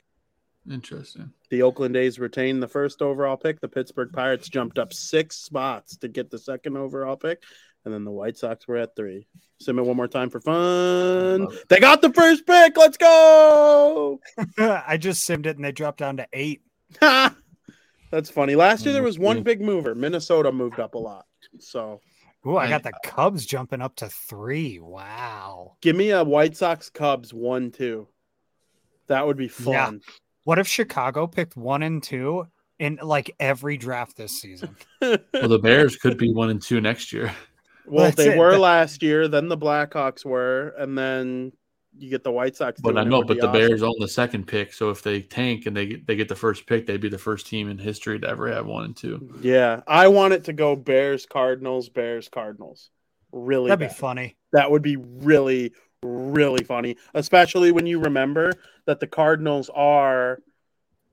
Interesting. The Oakland A's retained the first overall pick. The Pittsburgh Pirates jumped up six spots to get the second overall pick. And then the White Sox were at three. Sim it one more time for fun. They got the first pick. Let's go. I just simmed it and they dropped down to eight. That's funny. Last year there mm-hmm. was one big mover. Minnesota moved up a lot. So Ooh, I I- got the Cubs jumping up to three. Wow. give me a White Sox Cubs one two. That would be Yeah. fun. What if Chicago picked one and two in like every draft this season? Well, the Bears could be one and two next year. Well, That's they it. were last year. Then the Blackhawks were, and then you get the White Sox. But I know, but the awesome. Bears own the second pick, so if they tank and they get, they get the first pick, they'd be the first team in history to ever have one and two. Yeah, I want it to go Bears, Cardinals, Bears, Cardinals. Really, That'd be funny. that would be really, really funny, especially when you remember that the Cardinals are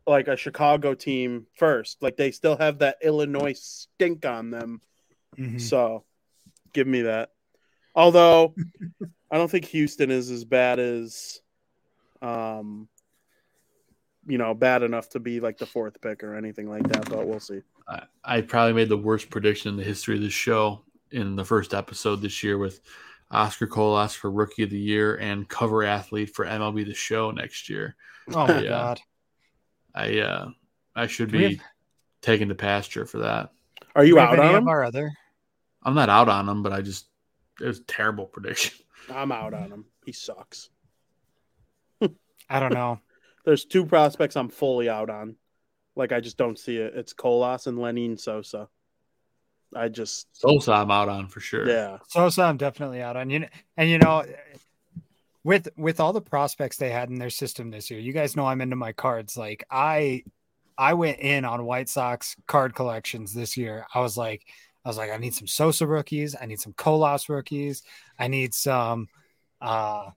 like a Chicago team first. Like they still have that Illinois stink on them. Mhm. So give me that. Although I don't think Houston is as bad as um you know, bad enough to be like the fourth pick or anything like that, but we'll see. I, I probably made the worst prediction in the history of this show in the first episode this year with Oscar Colas for Rookie of the Year and cover athlete for MLB The Show next year. Oh my Yeah. god. I uh, I should Do we be taken to pasture for that. Are you Do we have out on of him? our other? I'm not out on him, but I just it was a terrible prediction. I'm out on him. He sucks. I don't know. There's two prospects I'm fully out on. Like I just don't see it. It's Colas and Lenyn Sosa. I just Sosa, I'm out on for sure. yeah. Sosa, I'm definitely out on you. kn- And you know, with with all the prospects they had in their system this year, you guys know I'm into my cards. Like I, I went in on White Sox card collections this year. I was like, I was like, I need some Sosa rookies. I need some Colas rookies. I need some. uh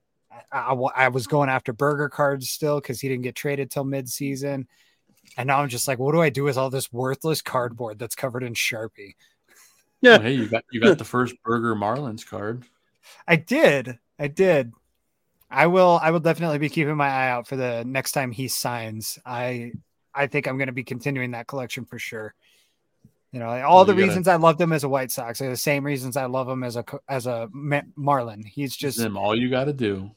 I, I, I was going after Burger cards still because he didn't get traded till midseason. And now I'm just like, what do I do with all this worthless cardboard that's covered in Sharpie? Well, hey, you got you got the first Burger Marlins card. I did. I did. I will I will definitely be keeping my eye out for the next time he signs. I I think I'm going to be continuing that collection for sure. You know, all the you gotta- reasons I loved him as a White Sox are the same reasons I love him as a as a Marlin. He's just Zim, all you got to do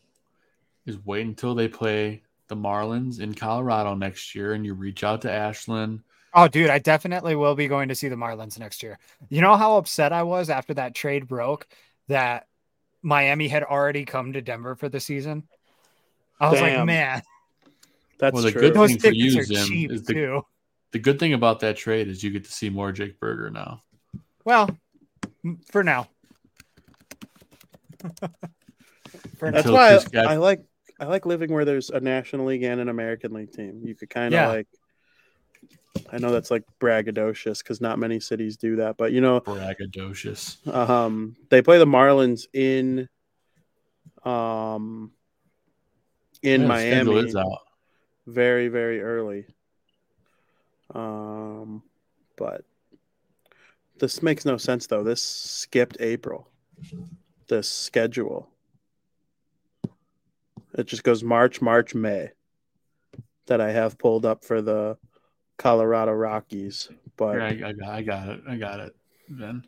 is wait until they play the Marlins in Colorado next year, and you reach out to Ashland. Oh, dude, I definitely will be going to see the Marlins next year. You know how upset I was after that trade broke that Miami had already come to Denver for the season? I was like, man, That's Well, the true. good those thing for tickets you, are Zim, cheap is the- too. The good thing about that trade is you get to see more Jake Burger now. Well, for now. for That's Until why Chris I, got- I like I like living where there's a National League and an American League team. You could kind of Yeah. like I know that's like braggadocious because not many cities do that, but you know, Braggadocious. um, they play the Marlins in um in Yeah, the Miami out. very very early. Um, but this makes no sense though. This skipped April. This schedule. It just goes March, March, May. That I have pulled up for the Colorado Rockies, but Here, I, I, got- I got it. I got it. Then,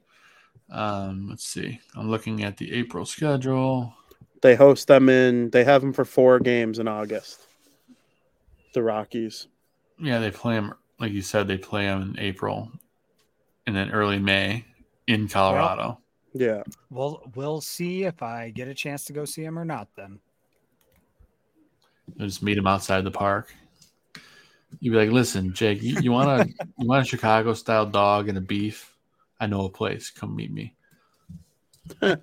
um, let's see. I'm looking at the April schedule. they host them in. They have them for four games in August. The Rockies. Yeah, they play them like you said. They play them in April, and then early May in Colorado. Yeah, We'll we'll see if I get a chance to go see him or not. Then You'll just meet them outside the park. You'd be like, "Listen, Jake, you, you want a you want a Chicago style dog and a beef? I know a place. Come meet me." I'm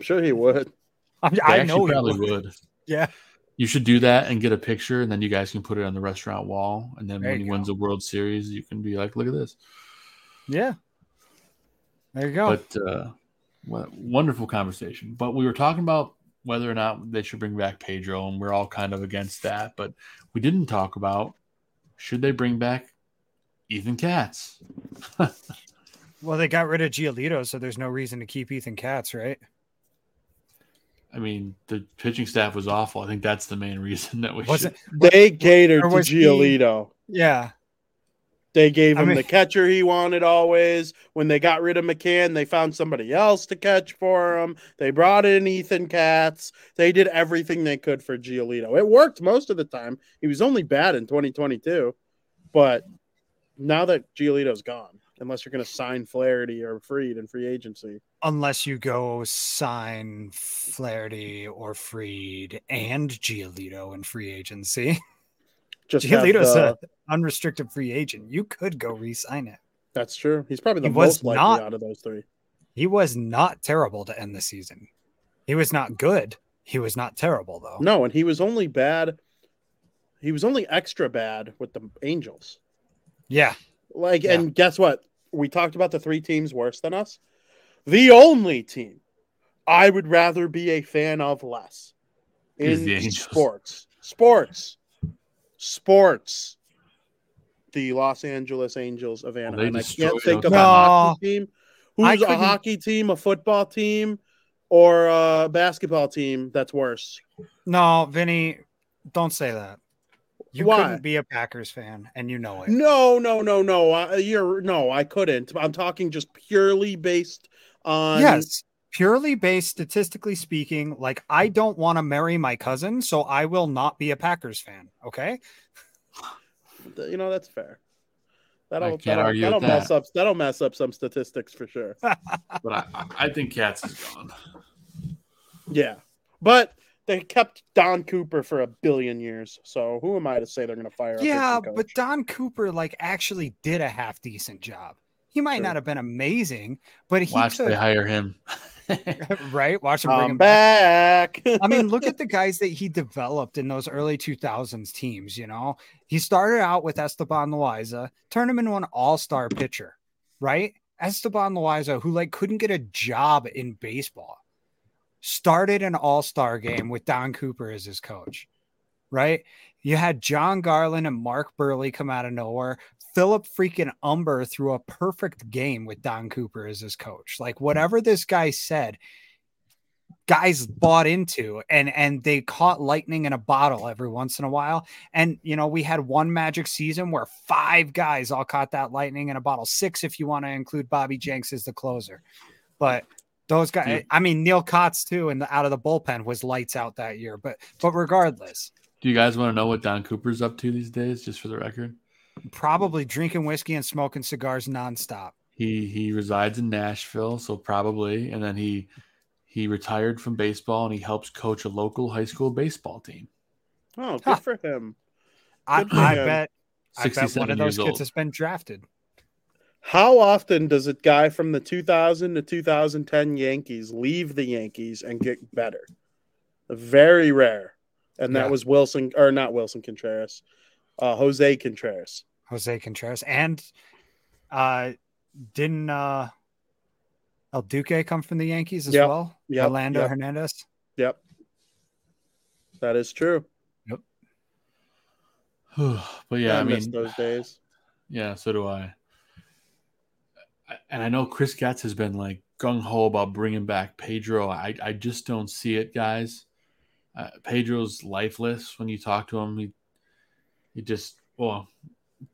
sure he would. I'm, I know he probably would. would. Yeah, You should do that and get a picture, and then you guys can put it on the restaurant wall. And then There when he wins the World Series, you can be like, "Look at this." yeah. There you go. But uh, what wonderful conversation. But we were talking about whether or not they should bring back Pedro, and we're all kind of against that. But we didn't talk about should they bring back Ethan Katz. well, they got rid of Giolito, so there's no reason to keep Ethan Katz, right? I mean, the pitching staff was awful. I think that's the main reason that we Was should. it? They catered to was he- Giolito. Yeah. They gave I him mean- the catcher he wanted always. When they got rid of McCann, they found somebody else to catch for him. They brought in Ethan Katz. They did everything they could for Giolito. It worked most of the time. He was only bad in 2022. But now that Giolito's gone, unless you're going to sign Flaherty or Fried in free agency, Unless you go sign Flaherty or Fried and Giolito in free agency. just Giolito's the- an unrestricted free agent. You could go re-sign it. that's true. He's probably the He most likely not- out of those three. He was not terrible to end the season. He was not good. He was not terrible though. No, and he was only bad. He was only extra bad with the Angels. Yeah. Like, Yeah. and guess what? We talked about the three teams worse than us. The only team I would rather be a fan of less Is in sports, sports, sports. The Los Angeles Angels of Anaheim. I can't think of us. a hockey team. Who's a hockey team, a football team, or a basketball team that's worse? No, Vinnie, don't say that. You Why? couldn't be a Packers fan, and you know it. No, no, no, no. Uh, you're no, I couldn't. I'm talking just purely based on yes, purely based statistically speaking, like I don't want to marry my cousin, so I will not be a Packers fan. Okay. You know, that's fair. I That'll can't that'll, argue that'll with mess that. up that'll mess up some statistics for sure. But I, I- I think Katz is gone. yeah. But they kept Don Cooper for a billion years. So who am I to say they're gonna fire a Yeah, but? Don Cooper like actually did a half decent job. He might True. not have been amazing, but he Watch took they hire him. right. Watch him bring I'm him back. back. I mean, look at the guys that he developed in those early 2000s teams. You know, he started out with Esteban Loaiza, turned him into an all star pitcher, right? Esteban Loaiza, who like couldn't get a job in baseball, started an all star game with Don Cooper as his coach, right? You had Jon Garland and Mark Buehrle come out of nowhere. Philip freaking Humber threw a perfect game with Don Cooper as his coach. Like whatever this guy said, guys bought into and and they caught lightning in a bottle every once in a while and you know we had one magic season where five guys all caught that lightning in a bottle six if you want to include bobby jenks as the closer but those guys Dude. i mean Neal Cotts too and out of the bullpen was lights out that year but but regardless Do you guys want to know what Don Cooper's up to these days, just for the record? Probably drinking whiskey and smoking cigars nonstop He he resides in Nashville, so probably, and then he he retired from baseball and he helps coach a local high school baseball team. oh, good Huh. for him. i, for I him. bet i bet one of those kids old. has been drafted How often does a guy from the 2000 to 2010 Yankees leave the Yankees and get better? Very rare. And that Yeah. was Wilson, or not Wilson Contreras, uh, Jose Contreras. Jose Contreras. And uh didn't uh El Duque come from the Yankees as Yep. well? Yeah, Orlando Yep. Hernandez. Yep. That is true. Yep. but yeah, I, miss mean, those days. yeah, so do I. I- And I know Chris Getz has been like gung ho about bringing back Pedro. I I just don't see it, guys. Uh, Pedro's lifeless when you talk to him. He he just well,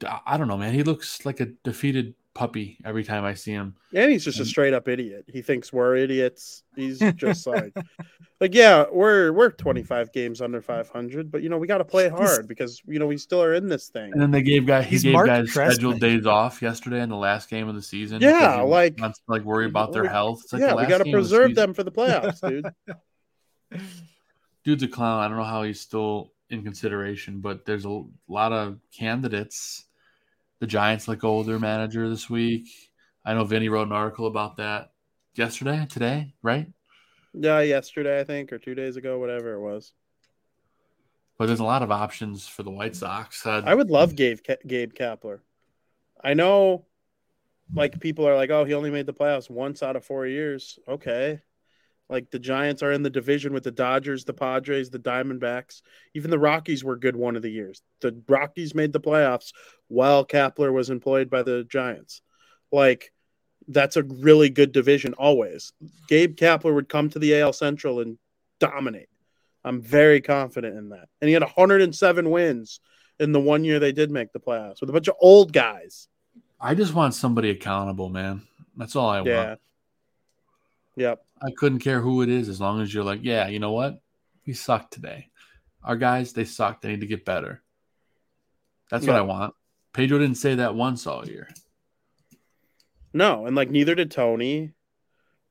I I don't know, man. He looks like a defeated puppy every time I see him. And he's just a straight up idiot. He thinks we're idiots. He's just like, like yeah, we're we're 25 games under 500, but you know we got to play hard because you know we still are in this thing. And then they gave guy he He's gave Mark guys Trestman. scheduled days off yesterday in the last game of the season. Yeah, like- wants to, like worry about their we- health. It's like yeah, the we got to game of the preserve them for the playoffs, dude. Dude's a clown. I don't know how he's still in consideration, but there's a lot of candidates. The Giants let go of their manager this week. I know Vinnie wrote an article about that yesterday, today, right? yeah, yesterday I think or two days ago, whatever it was. But there's a lot of options for the White Sox. Uh, I would love Gabe Gabe Kapler. I know, like people are like, oh, he only made the playoffs once out of four years. Okay, like the Giants are in the division with the Dodgers, the Padres, the Diamondbacks. Even the Rockies were good one of the years. The Rockies made the playoffs while Kapler was employed by the Giants. Like that's a really good division always. Gabe Kapler would come to the AL Central and dominate. I'm very confident in that. And he had 107 wins in the one year they did make the playoffs with a bunch of old guys. I just want somebody accountable, man. That's all I Yeah. want. Yep. I couldn't care who it is as long as you're like, yeah, you know what? We sucked today. Our guys, they suck. They need to get better. That's what I want. Pedro didn't say that once all year. No, and like neither did Tony.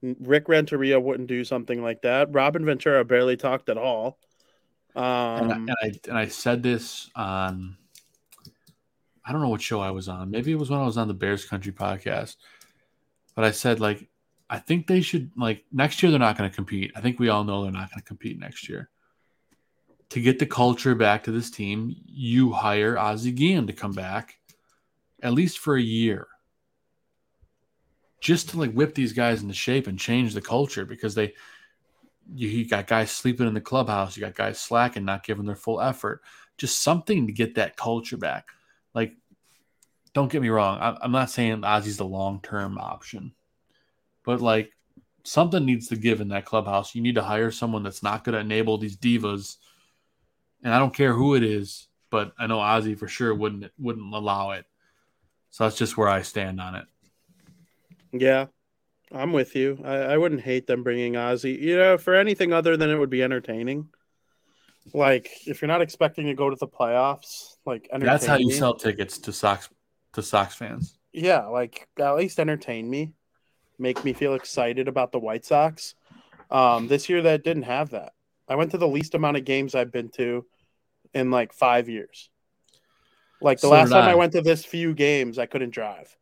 Rick Renteria wouldn't do something like that. Robin Ventura barely talked at all. and, I, Um, and I and I said this on I don't know what show I was on. Maybe it was when I was on the Bears Country podcast. But I said like I think they should like next year they're not going to compete. I think we all know they're not going to compete next year. To get the culture back to this team, you hire Ozzie Guillen to come back at least for a year. Just to like whip these guys into shape and change the culture because they you, you got guys sleeping in the clubhouse. You got guys slacking, not giving their full effort. Just something to get that culture back. Like, don't get me wrong. I, I'm not saying Ozzie's the long term option, but like something needs to give in that clubhouse. You need to hire someone that's not going to enable these divas. And I don't care who it is, but I know Ozzie for sure wouldn't wouldn't allow it. So that's just where I stand on it. yeah, I'm with you. I, I wouldn't hate them bringing Ozzie, you know, for anything other than it would be entertaining. Like if you're not expecting to go to the playoffs, like That's how you sell tickets to Sox to Sox fans. Yeah, like at least entertain me, make me feel excited about the White Sox. Um, this year that didn't have that. I went to the least amount of games I've been to in like five years. Like the So last time I. I. went to this few games, I couldn't drive.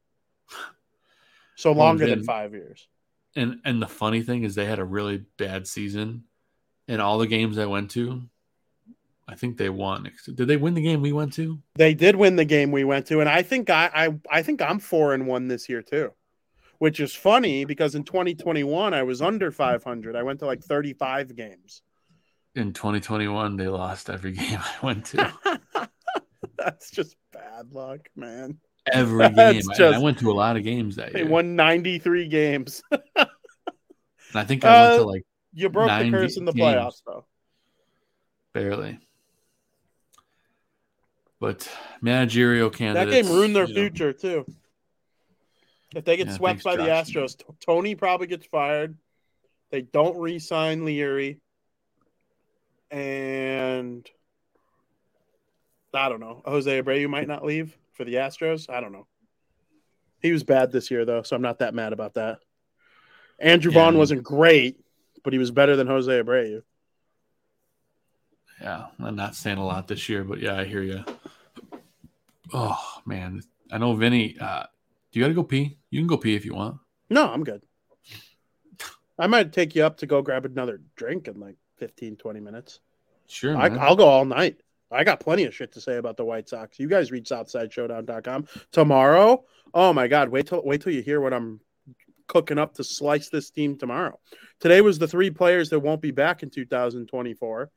So longer than five years. And and the funny thing is they had a really bad season. And all the games I went to, I think they won. Did they win the game we went to? They did win the game we went to, and I think I, I I think I'm four and one this year too, which is funny because in 2021 I was under 500. I went to like 35 games. In 2021, they lost every game I went to. That's just bad luck, man. Every game. That's I, just- I went to a lot of games that They year. They won 93 games. And I think I went Uh, to like you broke the curse in the games. playoffs, though. barely. But managerial candidates. That game ruined their you know, future too. If they get Yeah, swept by the Astros, T- Tony probably gets fired. They don't re-sign Leary, and I don't know. Jose Abreu might not leave for the Astros. I don't know. He was bad this year though, so I'm not that mad about that. Andrew Yeah, Vaughn wasn't great, but he was better than Jose Abreu. Yeah, I'm not saying a lot this year, but yeah, I hear you. Oh man, I know Vinnie. Uh, do you got to go pee? You can go pee if you want. No, I'm good. I might take you up to go grab another drink in like 15, 20 minutes. Sure, I, I'll go all night. I got plenty of shit to say about the White Sox. You guys reach SouthsideShowdown.com tomorrow. Oh my God! Wait till wait till you hear what I'm cooking up to slice this team tomorrow. Today was the three players that won't be back in 2024.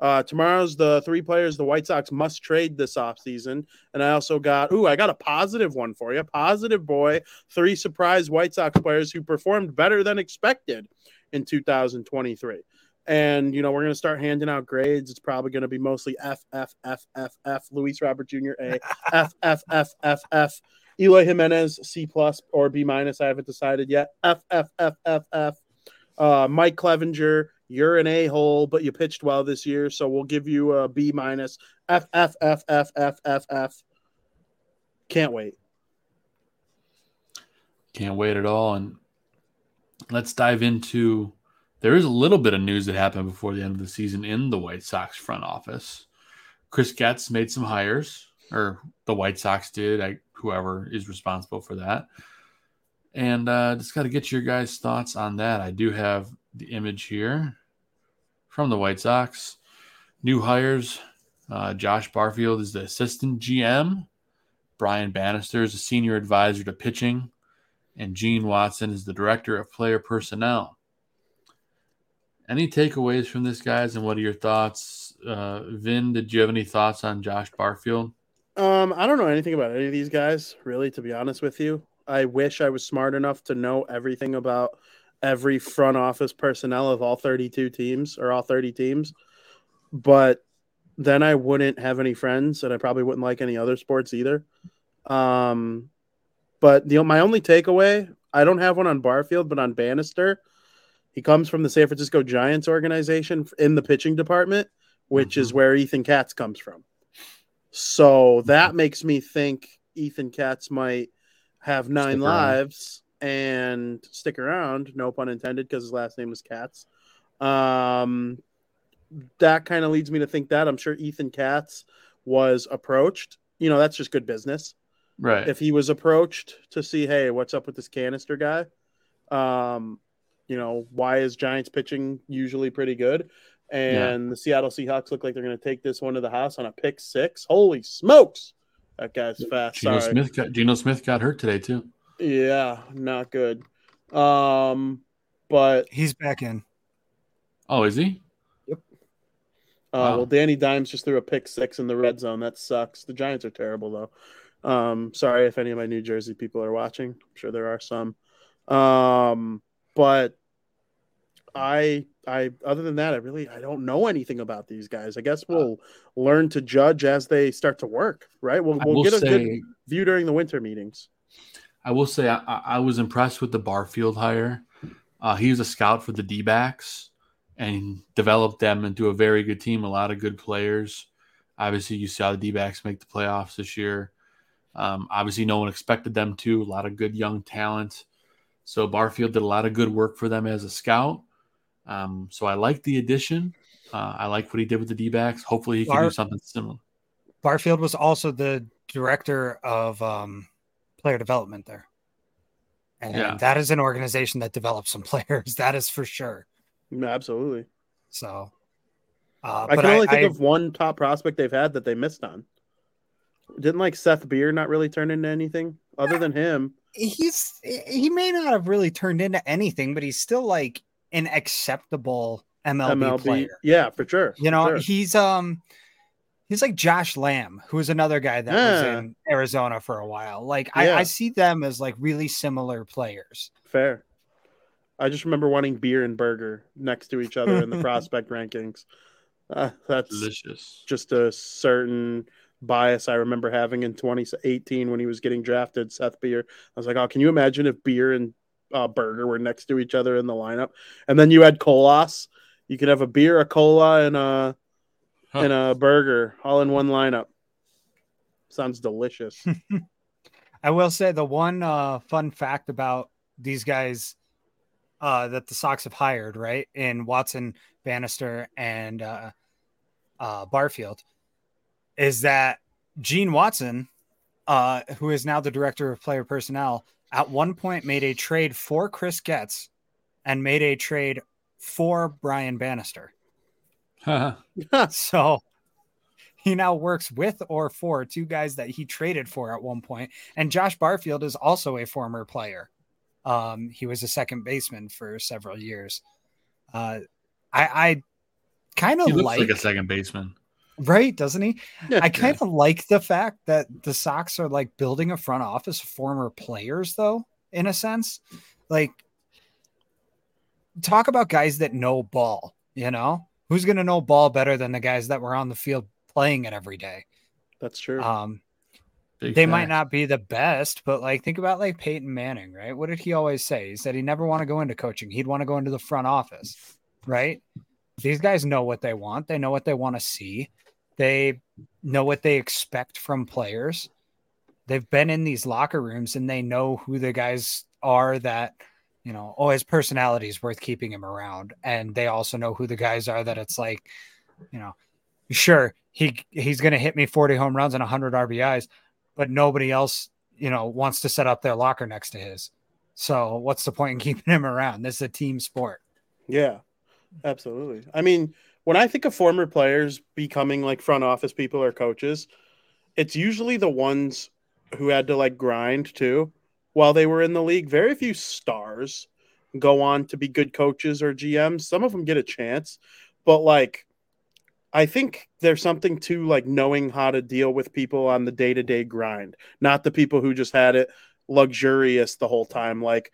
Uh, tomorrow's the three players the White Sox must trade this offseason. And I also got, ooh, I got a positive one for you. Positive boy, three surprise White Sox players who performed better than expected in 2023 and you know we're going to start handing out grades. It's probably going to be mostly F F F F F. Luis Robert Jr. A F F F F F. Eloy Jimenez C plus or B minus. I haven't decided yet. F F F F F. Uh, Mike Clevinger, you're an a hole, but you pitched well this year, so we'll give you a B minus. F F F F F F F. Can't wait. Can't wait at all. And let's dive into. There is a little bit of news that happened before the end of the season in the White Sox front office. Chris Getz made some hires, or the White Sox did. I, whoever is responsible for that. And uh, just got to get your guys' thoughts on that. I do have the image here from the White Sox. New hires. Uh, Josh Barfield is the assistant GM. Brian Bannister is a senior advisor to pitching and Gene Watson is the director of player personnel. Any takeaways from this, guys, and what are your thoughts? Uh, Vin, did you have any thoughts on Josh Barfield? Um, I don't know anything about any of these guys, really, to be honest with you. I wish I was smart enough to know everything about every front office personnel of all 32 teams or all 30 teams. But then I wouldn't have any friends and I probably wouldn't like any other sports either. Um, but the my only takeaway, I don't have one on Barfield, but on Bannister, he comes from the San Francisco Giants organization in the pitching department, which mm-hmm. is where Ethan Katz comes from. So that makes me think Ethan Katz might have nine lives and stick around, no pun intended, because his last name is Katz. Um, that kind of leads me to think that I'm sure Ethan Katz was approached. You know, that's just good business. Right. If he was approached to see, hey, what's up with this Bannister guy? Um, you know, why is Giants pitching usually pretty good? And yeah. the Seattle Seahawks look like they're going to take this one to the house on a pick six. Holy smokes! That guy's fast. Geno. Smith got Geno Smith got hurt today too. Yeah, not good. Um, but he's back in. Oh, is he? Yep. Uh, wow. Well, Danny Dimes just threw a pick six in the red zone. That sucks. The Giants are terrible though. Um, sorry if any of my New Jersey people are watching. I'm sure there are some. Um, but I I other than that, I really I don't know anything about these guys. I guess we'll uh, learn to judge as they start to work, right? We'll we'll get a say, good view during the winter meetings. I will say I, I was impressed with the Barfield hire. Uh, he was a scout for the D backs and developed them into a very good team, a lot of good players. Obviously, you saw the D backs make the playoffs this year. Um, obviously, no one expected them to. A lot of good young talent. So Barfield did a lot of good work for them as a scout. Um, so I like the addition. Uh, I like what he did with the D backs. Hopefully, he can Bar- do something similar. Barfield was also the director of um, player development there. And yeah. that is an organization that develops some players. That is for sure. Absolutely. So uh, I can only I, think I, of one top prospect they've had that they missed on. Didn't like Seth Beer not really turn into anything other than him. He's he may not have really turned into anything, but he's still like an acceptable MLB, MLB. player. Yeah, for sure. You know, sure. he's um he's like Josh Lamb, who is another guy that yeah. was in Arizona for a while. Like yeah. I, I, see them as like really similar players. Fair. I just remember wanting beer and burger next to each other in the prospect rankings. Uh, that's delicious. Just a certain bias I remember having in 2018 when he was getting drafted, Seth Beer. I was like, oh, can you imagine if beer and uh, burger were next to each other in the lineup? And then you had Colas. You could have a beer, a cola, and a huh. and a burger all in one lineup. Sounds delicious. I will say the one uh, fun fact about these guys uh, that the Sox have hired, right, in Watson, Bannister, and uh, uh Barfield, is that Gene Watson, uh, who is now the director of player personnel, at one point made a trade for Chris Getz and made a trade for Brian Bannister. so he now works with or for two guys that he traded for at one point. And Josh Barfield is also a former player. Um, he was a second baseman for several years. Uh, I, I kind of like, like a second baseman right doesn't he yeah, i kind of yeah. like the fact that the sox are like building a front office of former players though in a sense like talk about guys that know ball you know who's going to know ball better than the guys that were on the field playing it every day that's true um Big they fact. might not be the best, but like think about like Peyton Manning, right? What did he always say? He said he never want to go into coaching. He'd want to go into the front office, right? These guys know what they want. They know what they want to see. They know what they expect from players. They've been in these locker rooms and they know who the guys are that, you know, oh, his personality is worth keeping him around. And they also know who the guys are that it's like, you know, sure, he he's going to hit me 40 home runs and 100 RBIs, but nobody else, you know, wants to set up their locker next to his. So what's the point in keeping him around? This is a team sport. Yeah, absolutely. I mean, when I think of former players becoming like front office people or coaches, it's usually the ones who had to like grind too while they were in the league. Very few stars go on to be good coaches or GMs. Some of them get a chance, but like I think there's something to like knowing how to deal with people on the day to day grind, not the people who just had it luxurious the whole time. Like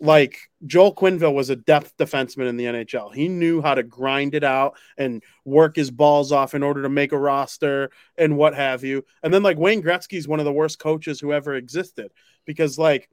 like Joel Quenneville was a depth defenseman in the NHL. He knew how to grind it out and work his balls off in order to make a roster and what have you. And then like Wayne Gretzky is one of the worst coaches who ever existed because like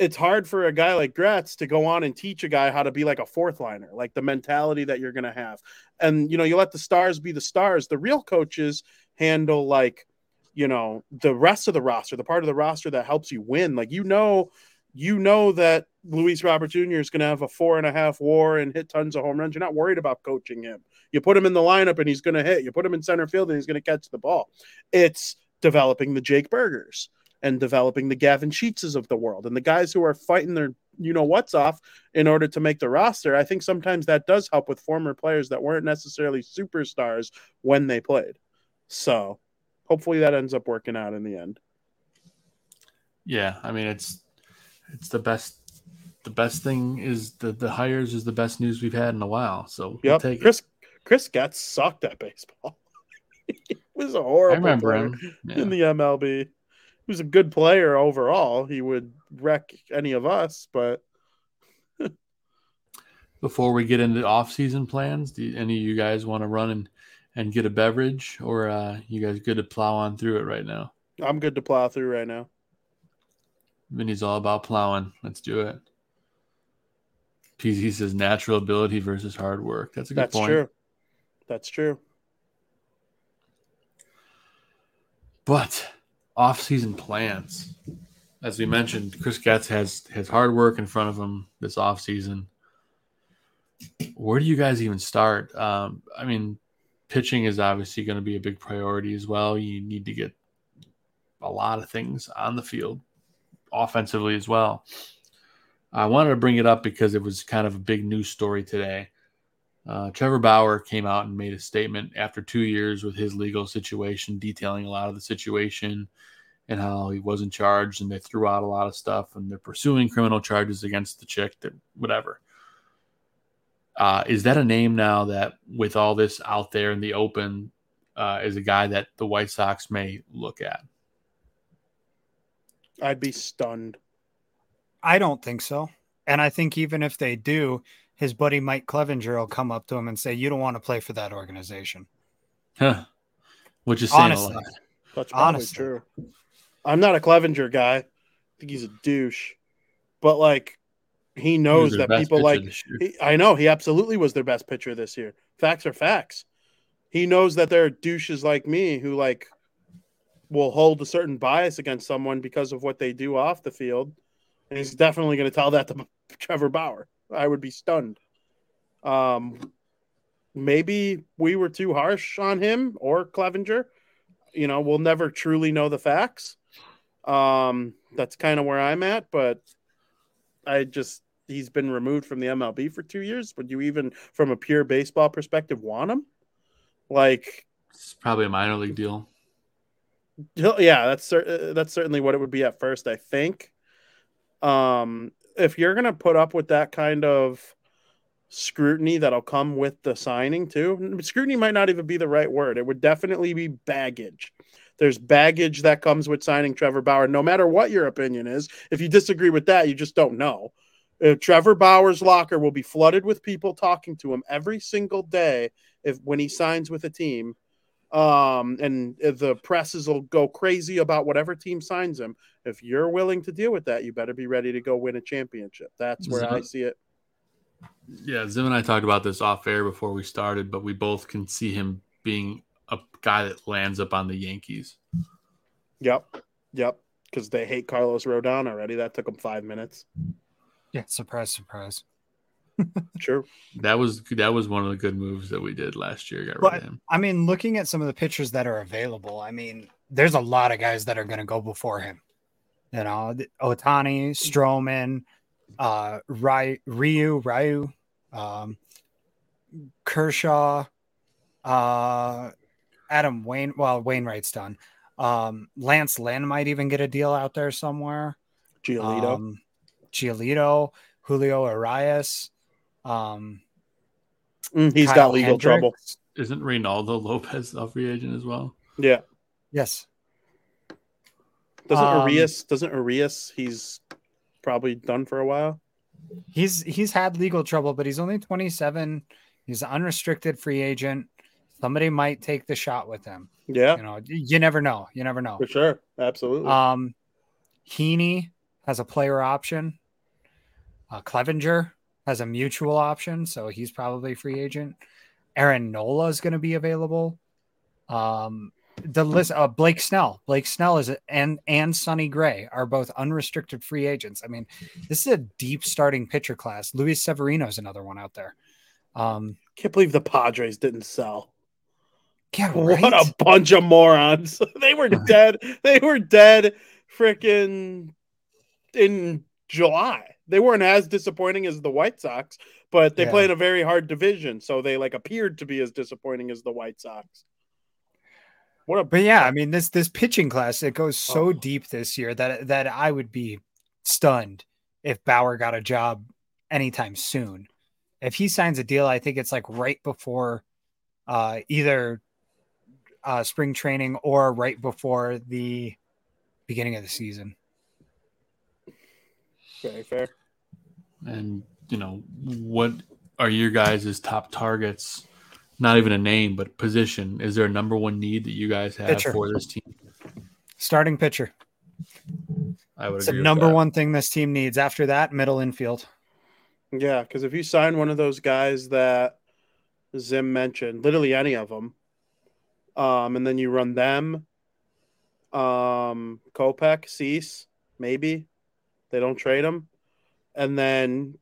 it's hard for a guy like Gretz to go on and teach a guy how to be like a fourth liner, like the mentality that you're going to have. And you know, you let the stars be the stars. The real coaches handle like you know the rest of the roster, the part of the roster that helps you win. Like you know you know that Luis Robert Jr. is going to have a four and a half war and hit tons of home runs. You're not worried about coaching him. You put him in the lineup and he's going to hit. You put him in center field and he's going to catch the ball. It's developing the Jake Burgers and developing the Gavin Sheetses of the world and the guys who are fighting their you know what's off in order to make the roster. I think sometimes that does help with former players that weren't necessarily superstars when they played. So hopefully that ends up working out in the end. Yeah, I mean it's it's the best. The best thing is the the hires is the best news we've had in a while. So yep. we'll Chris Chris Getz sucked at baseball. he was a horrible. I remember him yeah. in the MLB. Was a good player overall. He would wreck any of us, but. Before we get into off-season plans, do any of you guys want to run and, and get a beverage, or uh, you guys good to plow on through it right now? I'm good to plow through right now. Vinnie's all about plowing. Let's do it. PZ says natural ability versus hard work. That's a good That's point. true. That's true. But off-season plans, as we mentioned, Chris Getz has has hard work in front of him this off-season. Where do you guys even start? Um, I mean, pitching is obviously going to be a big priority as well. You need to get a lot of things on the field offensively as well. I wanted to bring it up because it was kind of a big news story today. Uh, Trevor Bauer came out and made a statement after two years with his legal situation, detailing a lot of the situation and how he wasn't charged and they threw out a lot of stuff and they're pursuing criminal charges against the chick that whatever. Uh, is that a name now that with all this out there in the open uh, is a guy that the White Sox may look at? I'd be stunned. I don't think so. And I think even if they do, his buddy Mike Clevinger will come up to him and say, "You don't want to play for that organization." Huh. Which is saying Honestly. a lot. That's probably Honestly. true. I'm not a Clevenger guy. I think he's a douche. But like he knows he that people like he, I know he absolutely was their best pitcher this year. Facts are facts. He knows that there are douches like me who like will hold a certain bias against someone because of what they do off the field. And he's definitely going to tell that to Trevor Bauer. I would be stunned. Um, maybe we were too harsh on him or Clevinger. You know, we'll never truly know the facts. Um, that's kind of where I'm at, but I just he's been removed from the MLB for two years. Would you even, from a pure baseball perspective, want him? Like, it's probably a minor league deal. Yeah, that's cer- that's certainly what it would be at first. I think. Um, if you're gonna put up with that kind of scrutiny that'll come with the signing too, scrutiny might not even be the right word. It would definitely be baggage. There's baggage that comes with signing Trevor Bauer, no matter what your opinion is. If you disagree with that, you just don't know. If Trevor Bauer's locker will be flooded with people talking to him every single day if when he signs with a team um, and the presses will go crazy about whatever team signs him. If you're willing to deal with that, you better be ready to go win a championship. That's where Zim, I see it. Yeah, Zim and I talked about this off air before we started, but we both can see him being a guy that lands up on the Yankees. Yep, yep, because they hate Carlos Rodon already. That took them five minutes. Yeah, surprise, surprise. True. That was that was one of the good moves that we did last year. Got but, rid of him. I mean, looking at some of the pitchers that are available, I mean, there's a lot of guys that are going to go before him. You know, Ohtani, Stroman, uh, Ryu, Ryu, Ryu, um, Kershaw, uh, Adam Wayne. Well, Wainwright's done. Um, Lance Lynn might even get a deal out there somewhere. Giolito, um, Giolito, Julio Urias. Um, mm, he's Kyle got legal Hendricks. trouble. Isn't Reynaldo Lopez a free agent as well? Yeah. Yes. Doesn't um, Urias? Doesn't Urias? He's probably done for a while. He's he's had legal trouble, but he's only 27. He's an unrestricted free agent. Somebody might take the shot with him. Yeah, You know, you never know. You never know. for sure. Absolutely. Um, Heaney has a player option. Uh, Clevinger has a mutual option, so he's probably a free agent. Aaron Nola is going to be available. Um, the list, uh, Blake Snell, Blake Snell is and and Sonny Gray are both unrestricted free agents. I mean, this is a deep starting pitcher class. Luis Severino is another one out there. Um, Can't believe the Padres didn't sell. yeah, What right? a bunch of morons. they were dead. They were dead freaking in July. They weren't as disappointing as the White Sox, but they Yeah. play in a very hard division, so they like appeared to be as disappointing as the White Sox. What a But yeah, I mean this this pitching class it goes so Oh. deep this year that that I would be stunned if Bauer got a job anytime soon. If he signs a deal, I think it's like right before uh, either uh, spring training or right before the beginning of the season. very fair. And you know, what are your guys' top targets? Not even a name, but position. Is there a number one need that you guys have Pitcher. for this team? Starting pitcher. I would It's the agree with number that. one thing this team needs. After that, middle infield. Yeah, because if you sign one of those guys that Zim mentioned, literally any of them, um, and then you run them, um, Kopech, Cease, maybe they don't trade him, and then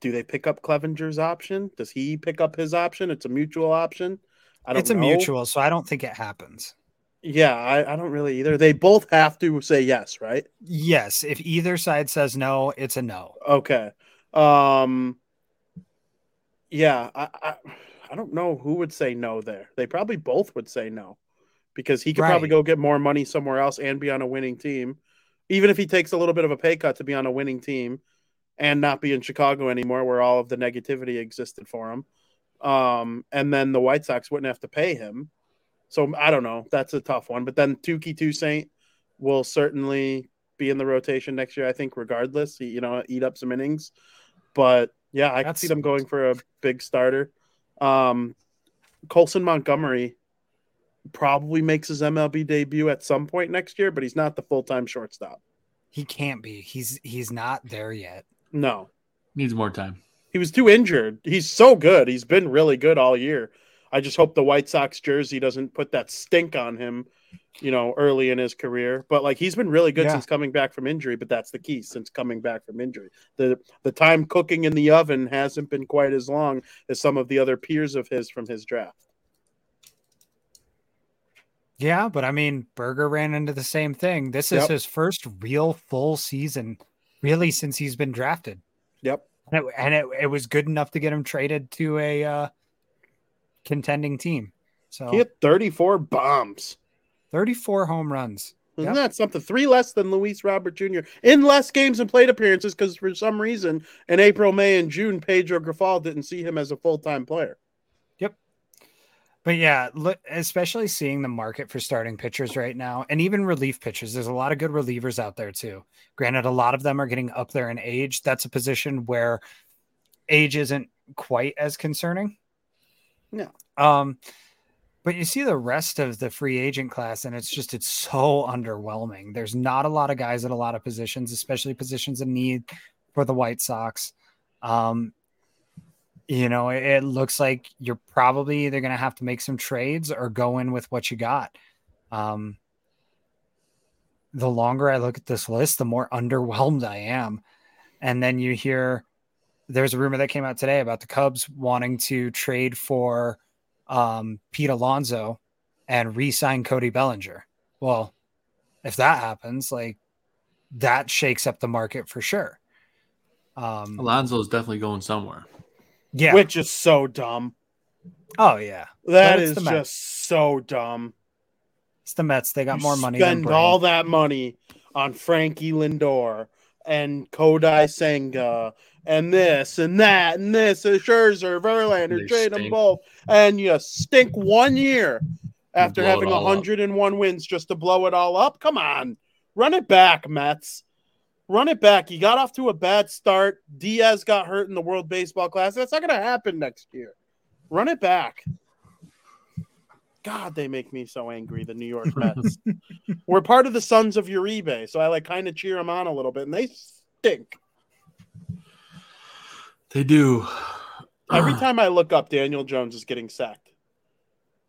do they pick up Clevinger's option? Does he pick up his option? It's a mutual option. I don't It's a know. mutual, so I don't think it happens. Yeah, I, I don't really either. They both have to say yes, right? Yes, if either side says no, it's a no. Okay. Um yeah, I, I I don't know who would say no there. They probably both would say no. Because he could probably go get more money somewhere else and be on a winning team. Even if he takes a little bit of a pay cut to be on a winning team and not be in Chicago anymore where all of the negativity existed for him. Um and then the White Sox wouldn't have to pay him. So I don't know. That's a tough one. But then Touki Toussaint will certainly be in the rotation next year, I think, regardless. He, you know, eat up some innings. But yeah, I can That's- see them going for a big starter. Um, Colson Montgomery probably makes his MLB debut at some point next year, but he's not the full time shortstop. He can't be. He's he's not there yet. No, Needs more time. he was too injured. He's so good. He's been really good all year. I just hope the White Sox jersey doesn't put that stink on him, you know, early in his career. But like he's been really good Yeah. since coming back from injury, but that's the key since coming back from injury. The the time cooking in the oven hasn't been quite as long as some of the other peers of his from his draft. Yeah, but I mean, Burger ran into the same thing. This is Yep. his first real full season, really, since he's been drafted. Yep. And it, and it, it was good enough to get him traded to a uh, contending team. So He had 34 bombs. 34 home runs. Isn't Yep. that something? Three less than Luis Robert Jr. in less games and plate appearances because for some reason in April, May, and June, Pedro Grifol didn't see him as a full time player. But yeah, look, especially seeing the market for starting pitchers right now and even relief pitchers. There's a lot of good relievers out there too. Granted, a lot of them are getting up there in age. That's a position where age isn't quite as concerning. No. Um, but you see the rest of the free agent class, and it's just it's so underwhelming. There's not a lot of guys at a lot of positions, especially positions in need for the White Sox. Um, you know, it, looks like you're probably either going to have to make some trades or go in with what you got. Um, the longer I look at this list, the more underwhelmed I am. And then you hear there's a rumor that came out today about the Cubs wanting to trade for um, Pete Alonso and re-sign Cody Bellinger. Well, if that happens, like that shakes up the market for sure. Um, Alonso is definitely going somewhere. Yeah. Which is so dumb. oh yeah. That it's is the Mets. just so dumb. It's the Mets. They got You more money. than Spend Brain. all that money on Frankie Lindor and Kodai Senga and this and that and this and Scherzer, Verlander, They trade them both, and you stink one year after having all up. 101 wins just to blow it all up. Come on, run it back, Mets. Run it back. You got off to a bad start. Diaz got hurt in the World Baseball Classic. That's not going to happen next year. Run it back. God, they make me so angry. The New York Mets. We're part of the Sons of Uribe, so I like kind of cheer them on a little bit, and they stink. They do. Every time I look up, Daniel Jones is getting sacked.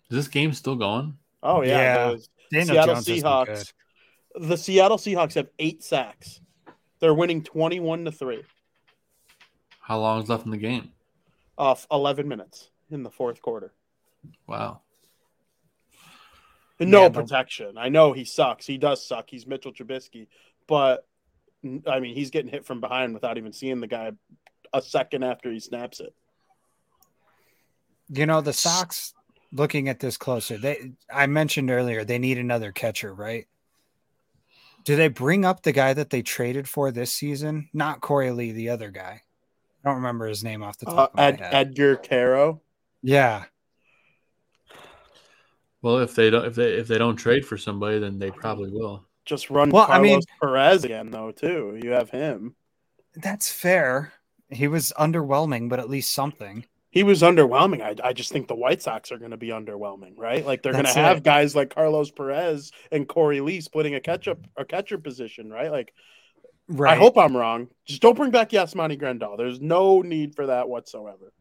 Is this game still going? Oh yeah, Yeah. the Daniel Seattle Jones Seahawks. The Seattle Seahawks have eight sacks. They're winning twenty-one to three How long is left in the game? off eleven minutes in the fourth quarter. Wow. And no Yeah, but- protection. I know he sucks. He does suck. He's Mitchell Trubisky, but I mean, he's getting hit from behind without even seeing the guy a second after he snaps it. You know, the Sox looking at this closer. They I mentioned earlier they need another catcher, right? Do they bring up the guy that they traded for this season? Not Korey Lee, the other guy. I don't remember his name off the top Uh, of my Ed, head. Edgar Quero. yeah. Well, if they don't if they if they don't trade for somebody, then they probably will. Just run Well, I Carlos mean- Perez again, though. Too. You have him. That's fair. He was underwhelming, but at least something. He was underwhelming. I, I just think the White Sox are going to be underwhelming, right? Like they're going to have it. guys like Carlos Perez and Korey Lee splitting a catch-up a catcher position, right? Like Right. I hope I'm wrong. Just don't bring back Yasmani Grandal. There's no need for that whatsoever.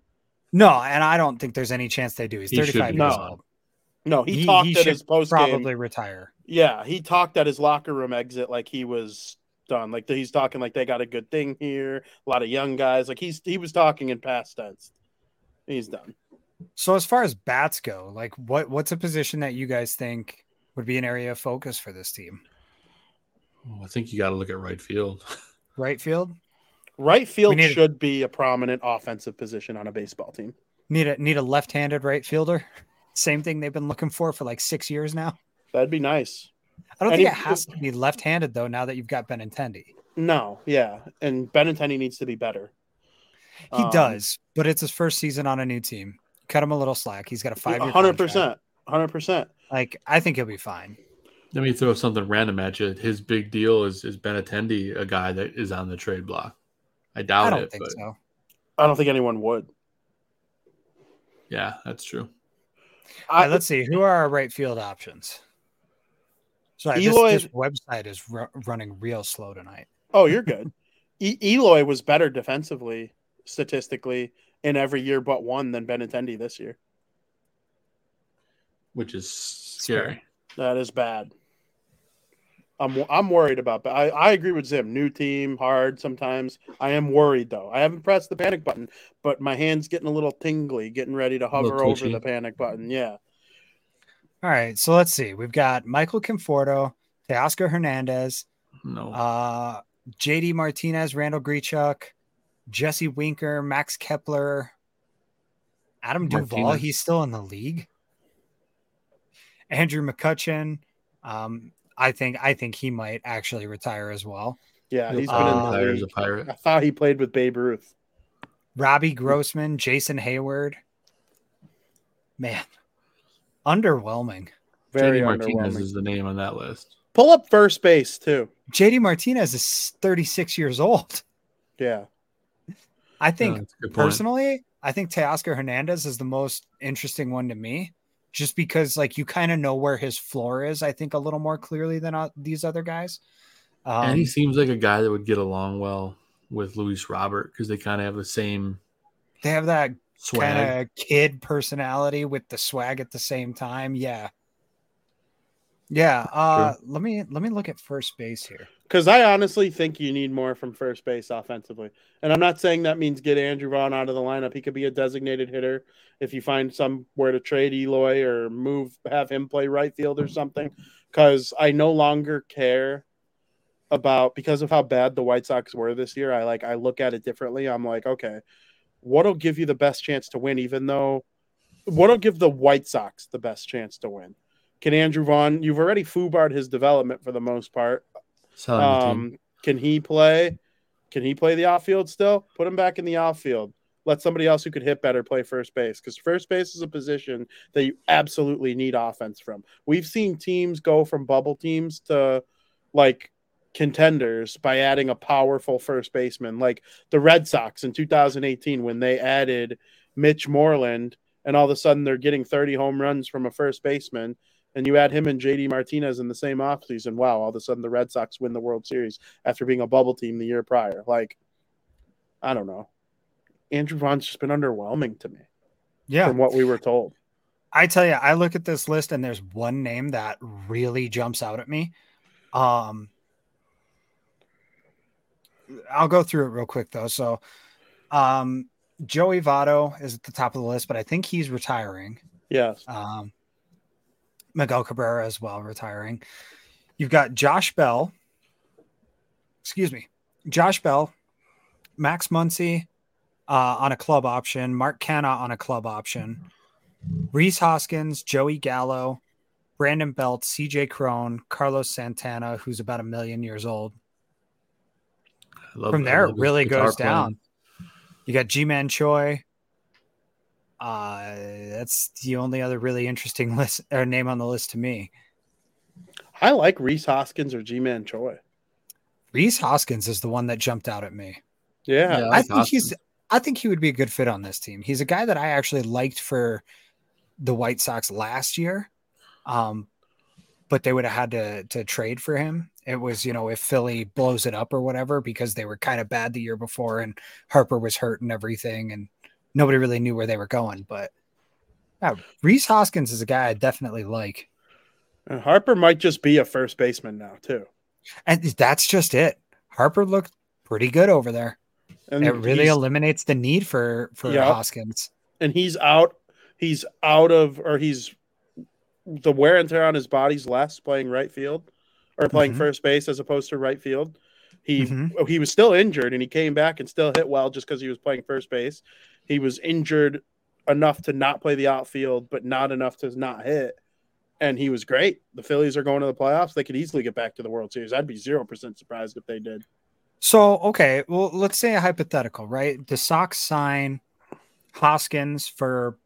No, and I don't think there's any chance they do. He's He 35 be years gone. old. No, he, He- talked he at his post. Probably retire. Yeah, he talked at his locker room exit like he was done. Like he's talking like they got a good thing here. A lot of young guys. Like he's he was talking in past tense. He's done. So as far as bats go, like what what's a position that you guys think would be an area of focus for this team? Well, I think you got to look at right field. Right field? Right field need- should be a prominent offensive position on a baseball team. Need a need a left-handed right fielder. Same thing they've been looking for for like six years now. That'd be nice. I don't And think it has to be left-handed though. Now that you've got Benintendi, No, yeah, and Benintendi needs to be better. He Um, does, but it's his first season on a new team. Cut him a little slack. He's got a five-year 100%. hundred percent. Like I think he'll be fine. Let me throw something random at you. His big deal is is Benintendi a guy that is on the trade block? I doubt I don't it, think but so. I don't think anyone would. yeah, that's true. I, right, let's see. Who are our right field options? Sorry, this, this website is ru- running real slow tonight. oh, you're good. e- Eloy was better defensively, statistically, in every year but one than Benintendi this year. Which is scary. That is bad. I'm I'm worried about. I I agree with Zim. New team, hard sometimes. I am worried though. I haven't pressed the panic button, but my hand's getting a little tingly, getting ready to hover over the panic button. Yeah. All right, so let's see. We've got Michael Conforto, Teoscar Hernandez, No. uh, JD Martinez, Randall Grichuk, Jesse Winker, Max Kepler, Adam Duvall. Martinez. He's still in the league. Andrew McCutchen. Um, I think I think he might actually retire as well. Yeah, he's been Uh, in the retire as a pirate. I thought he played with Babe Ruth. Robbie Grossman, Jason Heyward. Man, underwhelming. Very JD Martinez underwhelming. is the name on that list. Pull up first base too. JD Martinez is 36 years old. Yeah. I think that's a good point. personally, I think Teoscar Hernandez is the most interesting one to me, just because like you kind of know where his floor is. I think a little more clearly than uh, these other guys. Um, and he seems like a guy that would get along well with Luis Robert because they kind of have the same they have that kind of kid personality with the swag at the same time. Yeah, yeah. Uh, let me let me look at first base here. Because I honestly think you need more from first base offensively. And I'm not saying that means get Andrew Vaughn out of the lineup. He could be a designated hitter if you find somewhere to trade Eloy or move, have him play right field or something. Because I no longer care about because of how bad the White Sox were this year. I like I look at it differently. I'm like, okay, what'll give you the best chance to win, even though what'll give the White Sox the best chance to win? Can Andrew Vaughn? You've already foobarred his development for the most part. Um, can he play? Can he play the outfield still? Put him back in the outfield. Let somebody else who could hit better play first base because first base is a position that you absolutely need offense from. We've seen teams go from bubble teams to like contenders by adding a powerful first baseman like the Red Sox in 2018 when they added Mitch Moreland and all of a sudden they're getting 30 home runs from a first baseman and you add him and JD Martinez in the same offseason. Wow, all of a sudden the Red Sox win the World Series after being a bubble team the year prior. Like, I don't know. Andrew Vaughn's just been underwhelming to me. Yeah. From what we were told. I tell you, I look at this list and there's one name that really jumps out at me. Um, I'll go through it real quick though. So, um, Joey Votto is at the top of the list, but I think he's retiring. Yes. Um, Miguel Cabrera as well retiring. You've got Josh Bell. Excuse me, Josh Bell, Max Muncy uh, on a club option, Mark Canha on a club option, Rhys Hoskins, Joey Gallo, Brandon Belt, CJ Cron, Carlos Santana, who's about a million years old. From there, it really goes down. You got Ji-Man Choi. Uh, that's the only other really interesting list or name on the list to me. I like Rhys Hoskins or Ji-Man Choi. Rhys Hoskins is the one that jumped out at me. Yeah, Yeah, I like think Hoskins. he's I think he would be a good fit on this team. He's a guy that I actually liked for the White Sox last year. Um, but they would have had to to trade for him. It was, you know, if Philly blows it up or whatever, because they were kind of bad the year before and Harper was hurt and everything, and nobody really knew where they were going. But yeah, Rhys Hoskins is a guy I definitely like. And Harper might just be a first baseman now too. And that's just it. Harper looked pretty good over there. And It really eliminates the need for for Yeah. Hoskins. and he's out. He's out of, or he's the wear and tear on his body's less playing right field or playing Mhm. first base as opposed to right field. He Mhm. he was still injured and he came back and still hit well just because he was playing first base. He was injured enough to not play the outfield, but not enough to not hit. And he was great. The Phillies are going to the playoffs. They could easily get back to the World Series. I'd be zero percent surprised if they did. So, okay, well, let's say a hypothetical, right? The Sox sign Hoskins for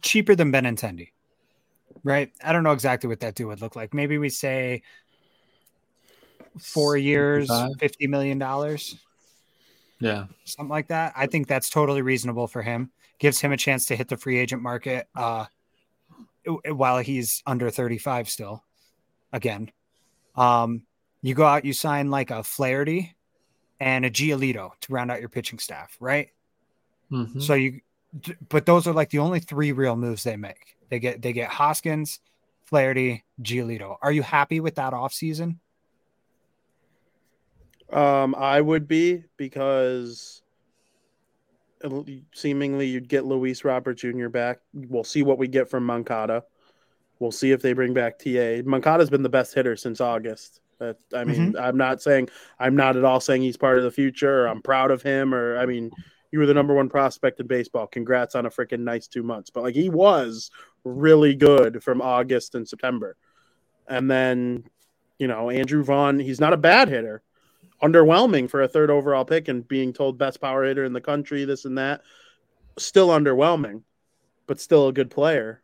cheaper than Benintendi, right? I don't know exactly what that deal would look like. Maybe we say four years, $50 million, Yeah. something like that. I think that's totally reasonable for him. Gives him a chance to hit the free agent market uh, while he's under 35 still. Again, um, you go out, you sign like a Flaherty and a Giolito to round out your pitching staff, right? Mhm. So you, but those are like the only three real moves they make. They get they get Hoskins, Flaherty, Giolito. Are you happy with that offseason? Um, I would be because seemingly you'd get Luis Robert Jr. back. We'll see what we get from Moncada. We'll see if they bring back TA. Moncada's been the best hitter since August. That I mean, I'm not saying I'm not at all saying he's part of the future or I'm proud of him or I mean, you were the number one prospect in baseball. Congrats on a freaking nice two months. But like he was really good from August and September. And then, you know, Andrew Vaughn, he's not a bad hitter underwhelming for a third overall pick and being told best power hitter in the country, this and that. Still underwhelming, but still a good player.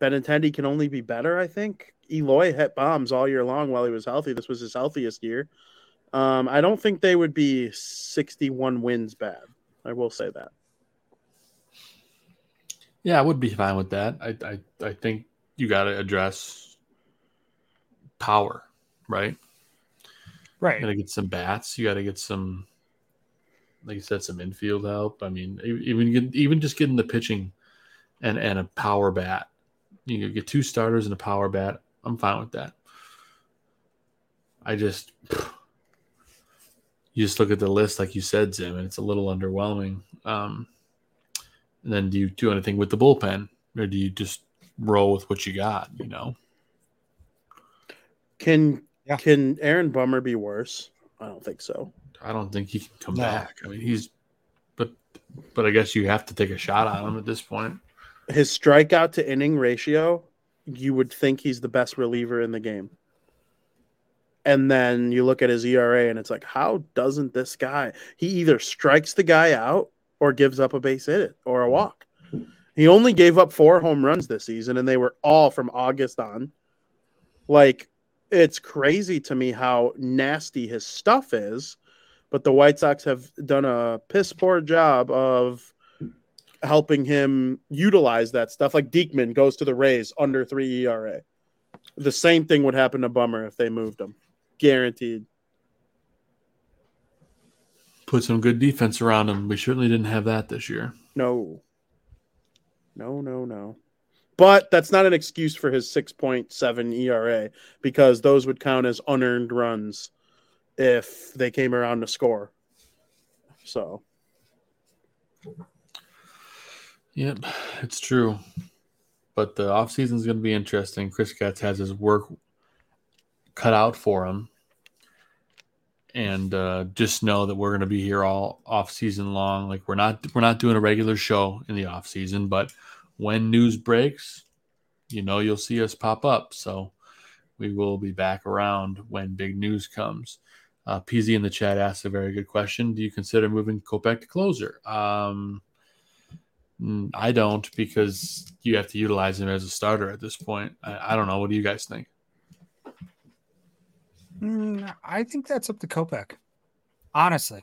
Benintendi can only be better, I think. Eloy hit bombs all year long while he was healthy. This was his healthiest year. Um, I don't think they would be 61 wins bad. I will say that. Yeah, I would be fine with that. I I, I think you got to address power, right? Right. You got to get some bats. You got to get some, like you said, some infield help. I mean, even get, even just getting the pitching and and a power bat. You could get two starters and a power bat. I'm fine with that. I just you just look at the list like you said, Zim, and it's a little underwhelming. Um, and then do you do anything with the bullpen, or do you just roll with what you got? You know, Can Yeah. can Aaron Bummer be worse? I don't think so. I don't think he can come No. back. I mean, he's, but, but I guess you have to take a shot on him at this point. His strikeout to inning ratio, you would think he's the best reliever in the game. And then you look at his ERA and it's like, how doesn't this guy? He either strikes the guy out or gives up a base hit or a walk. He only gave up four home runs this season, and they were all from August on. Like it's crazy to me how nasty his stuff is, but the White Sox have done a piss poor job of helping him utilize that stuff. Like Diekman goes to the Rays under three ERA. The same thing would happen to Bummer if they moved him. Guaranteed. Put some good defense around him. We certainly didn't have that this year. No. No, no, no. But that's not an excuse for his 6.7 ERA because those would count as unearned runs if they came around to score. So, Yep, it's true. But the offseason is going to be interesting. Chris Katz has his work cut out for him. And uh, just know that we're going to be here all off season long. Like we're not we're not doing a regular show in the off season, but when news breaks, you know you'll see us pop up. So we will be back around when big news comes. Uh, PZ in the chat asked a very good question. Do you consider moving Kopech to closer? Um, I don't because you have to utilize him as a starter at this point. I, I don't know. What do you guys think? Mm, I think that's up to Kopech. Honestly,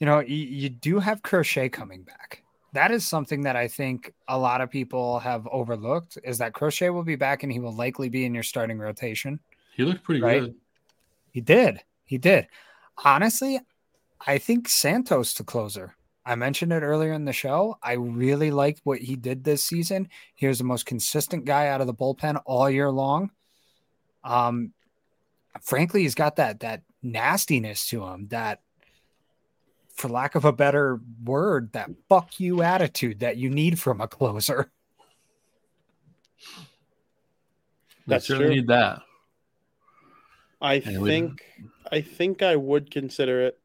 you know, you, you do have Crochet coming back. That is something that I think a lot of people have overlooked is that Crochet will be back and he will likely be in your starting rotation. He looked pretty Right. good. He did. He did. Honestly, I think Santos to closer. I mentioned it earlier in the show. I really liked what he did this season. He was the most consistent guy out of the bullpen all year long. Um, frankly, he's got that that nastiness to him, that for lack of a better word, that fuck you attitude that you need from a closer. We That's certainly true. need that. I And we- think I think I would consider it.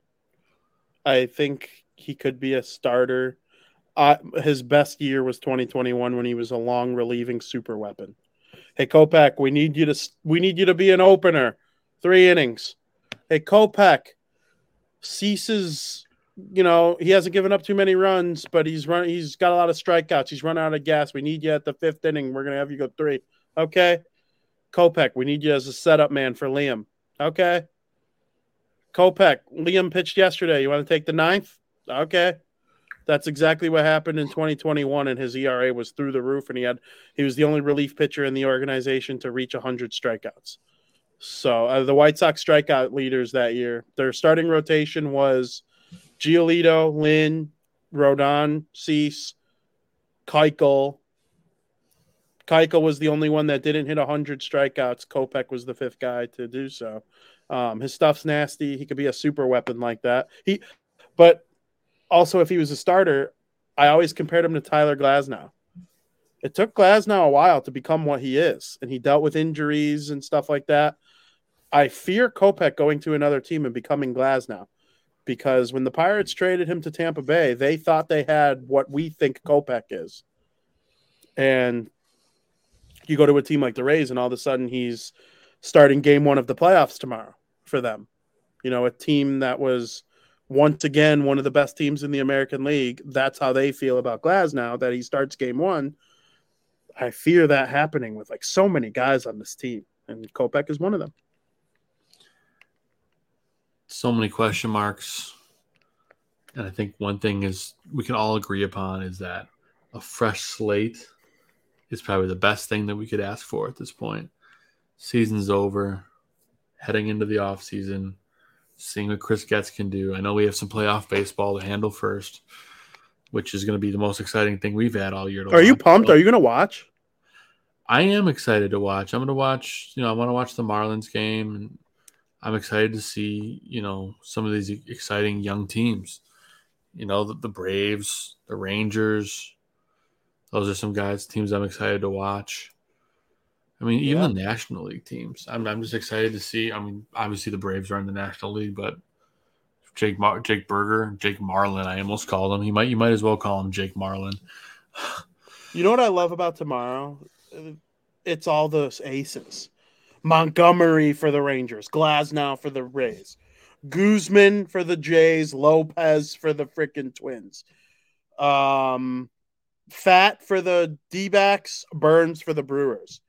I think he could be a starter. Uh, his best year was 2021 when he was a long relieving super weapon. Hey Kopech, we need you to we need you to be an opener. Three innings. Hey Kopech, ceases. You know he hasn't given up too many runs, but he's run. He's got a lot of strikeouts. He's run out of gas. We need you at the fifth inning. We're gonna have you go three. Okay. Kopech, we need you as a setup man for Liam. Okay. Kopech, Liam pitched yesterday. You want to take the ninth? Okay. That's exactly what happened in 2021, and his ERA was through the roof, and he had he was the only relief pitcher in the organization to reach 100 strikeouts. So uh, the White Sox strikeout leaders that year, their starting rotation was Giolito, Lynn, Rodon, Cease, Keuchel. Keuchel was the only one that didn't hit 100 strikeouts. Kopech was the fifth guy to do so. Um, his stuff's nasty. He could be a super weapon like that. He, but also if he was a starter, I always compared him to Tyler Glasnow. It took Glasnow a while to become what he is, and he dealt with injuries and stuff like that. I fear Kopech going to another team and becoming Glasnow because when the Pirates traded him to Tampa Bay, they thought they had what we think Kopech is. And you go to a team like the Rays, and all of a sudden he's starting game one of the playoffs tomorrow for them. You know, a team that was once again one of the best teams in the American League. That's how they feel about Glasnow that he starts game one. I fear that happening with like so many guys on this team, and Kopech is one of them. So many question marks. And I think one thing is we can all agree upon is that a fresh slate is probably the best thing that we could ask for at this point. Season's over, heading into the off season, seeing what Chris Getz can do. I know we have some playoff baseball to handle first, which is going to be the most exciting thing we've had all year. Are you pumped? Are you going to watch? I am excited to watch. I'm going to watch, you know, I want to watch the Marlins game and I'm excited to see, you know, some of these exciting young teams. You know, the, the Braves, the Rangers. Those are some guys, teams I'm excited to watch. I mean, even Yeah. the National League teams. I'm, I'm just excited to see. I mean, obviously the Braves are in the National League, but Jake Mar- Jake Burger, Jake Marlin, I almost called him. He might you might as well call him Jake Marlin. You know what I love about tomorrow? It's all those aces. Montgomery for the Rangers, Glasnow for the Rays, Gausman for the Jays, Lopez for the freaking Twins, um, Fat for the D backs, Burnes for the Brewers.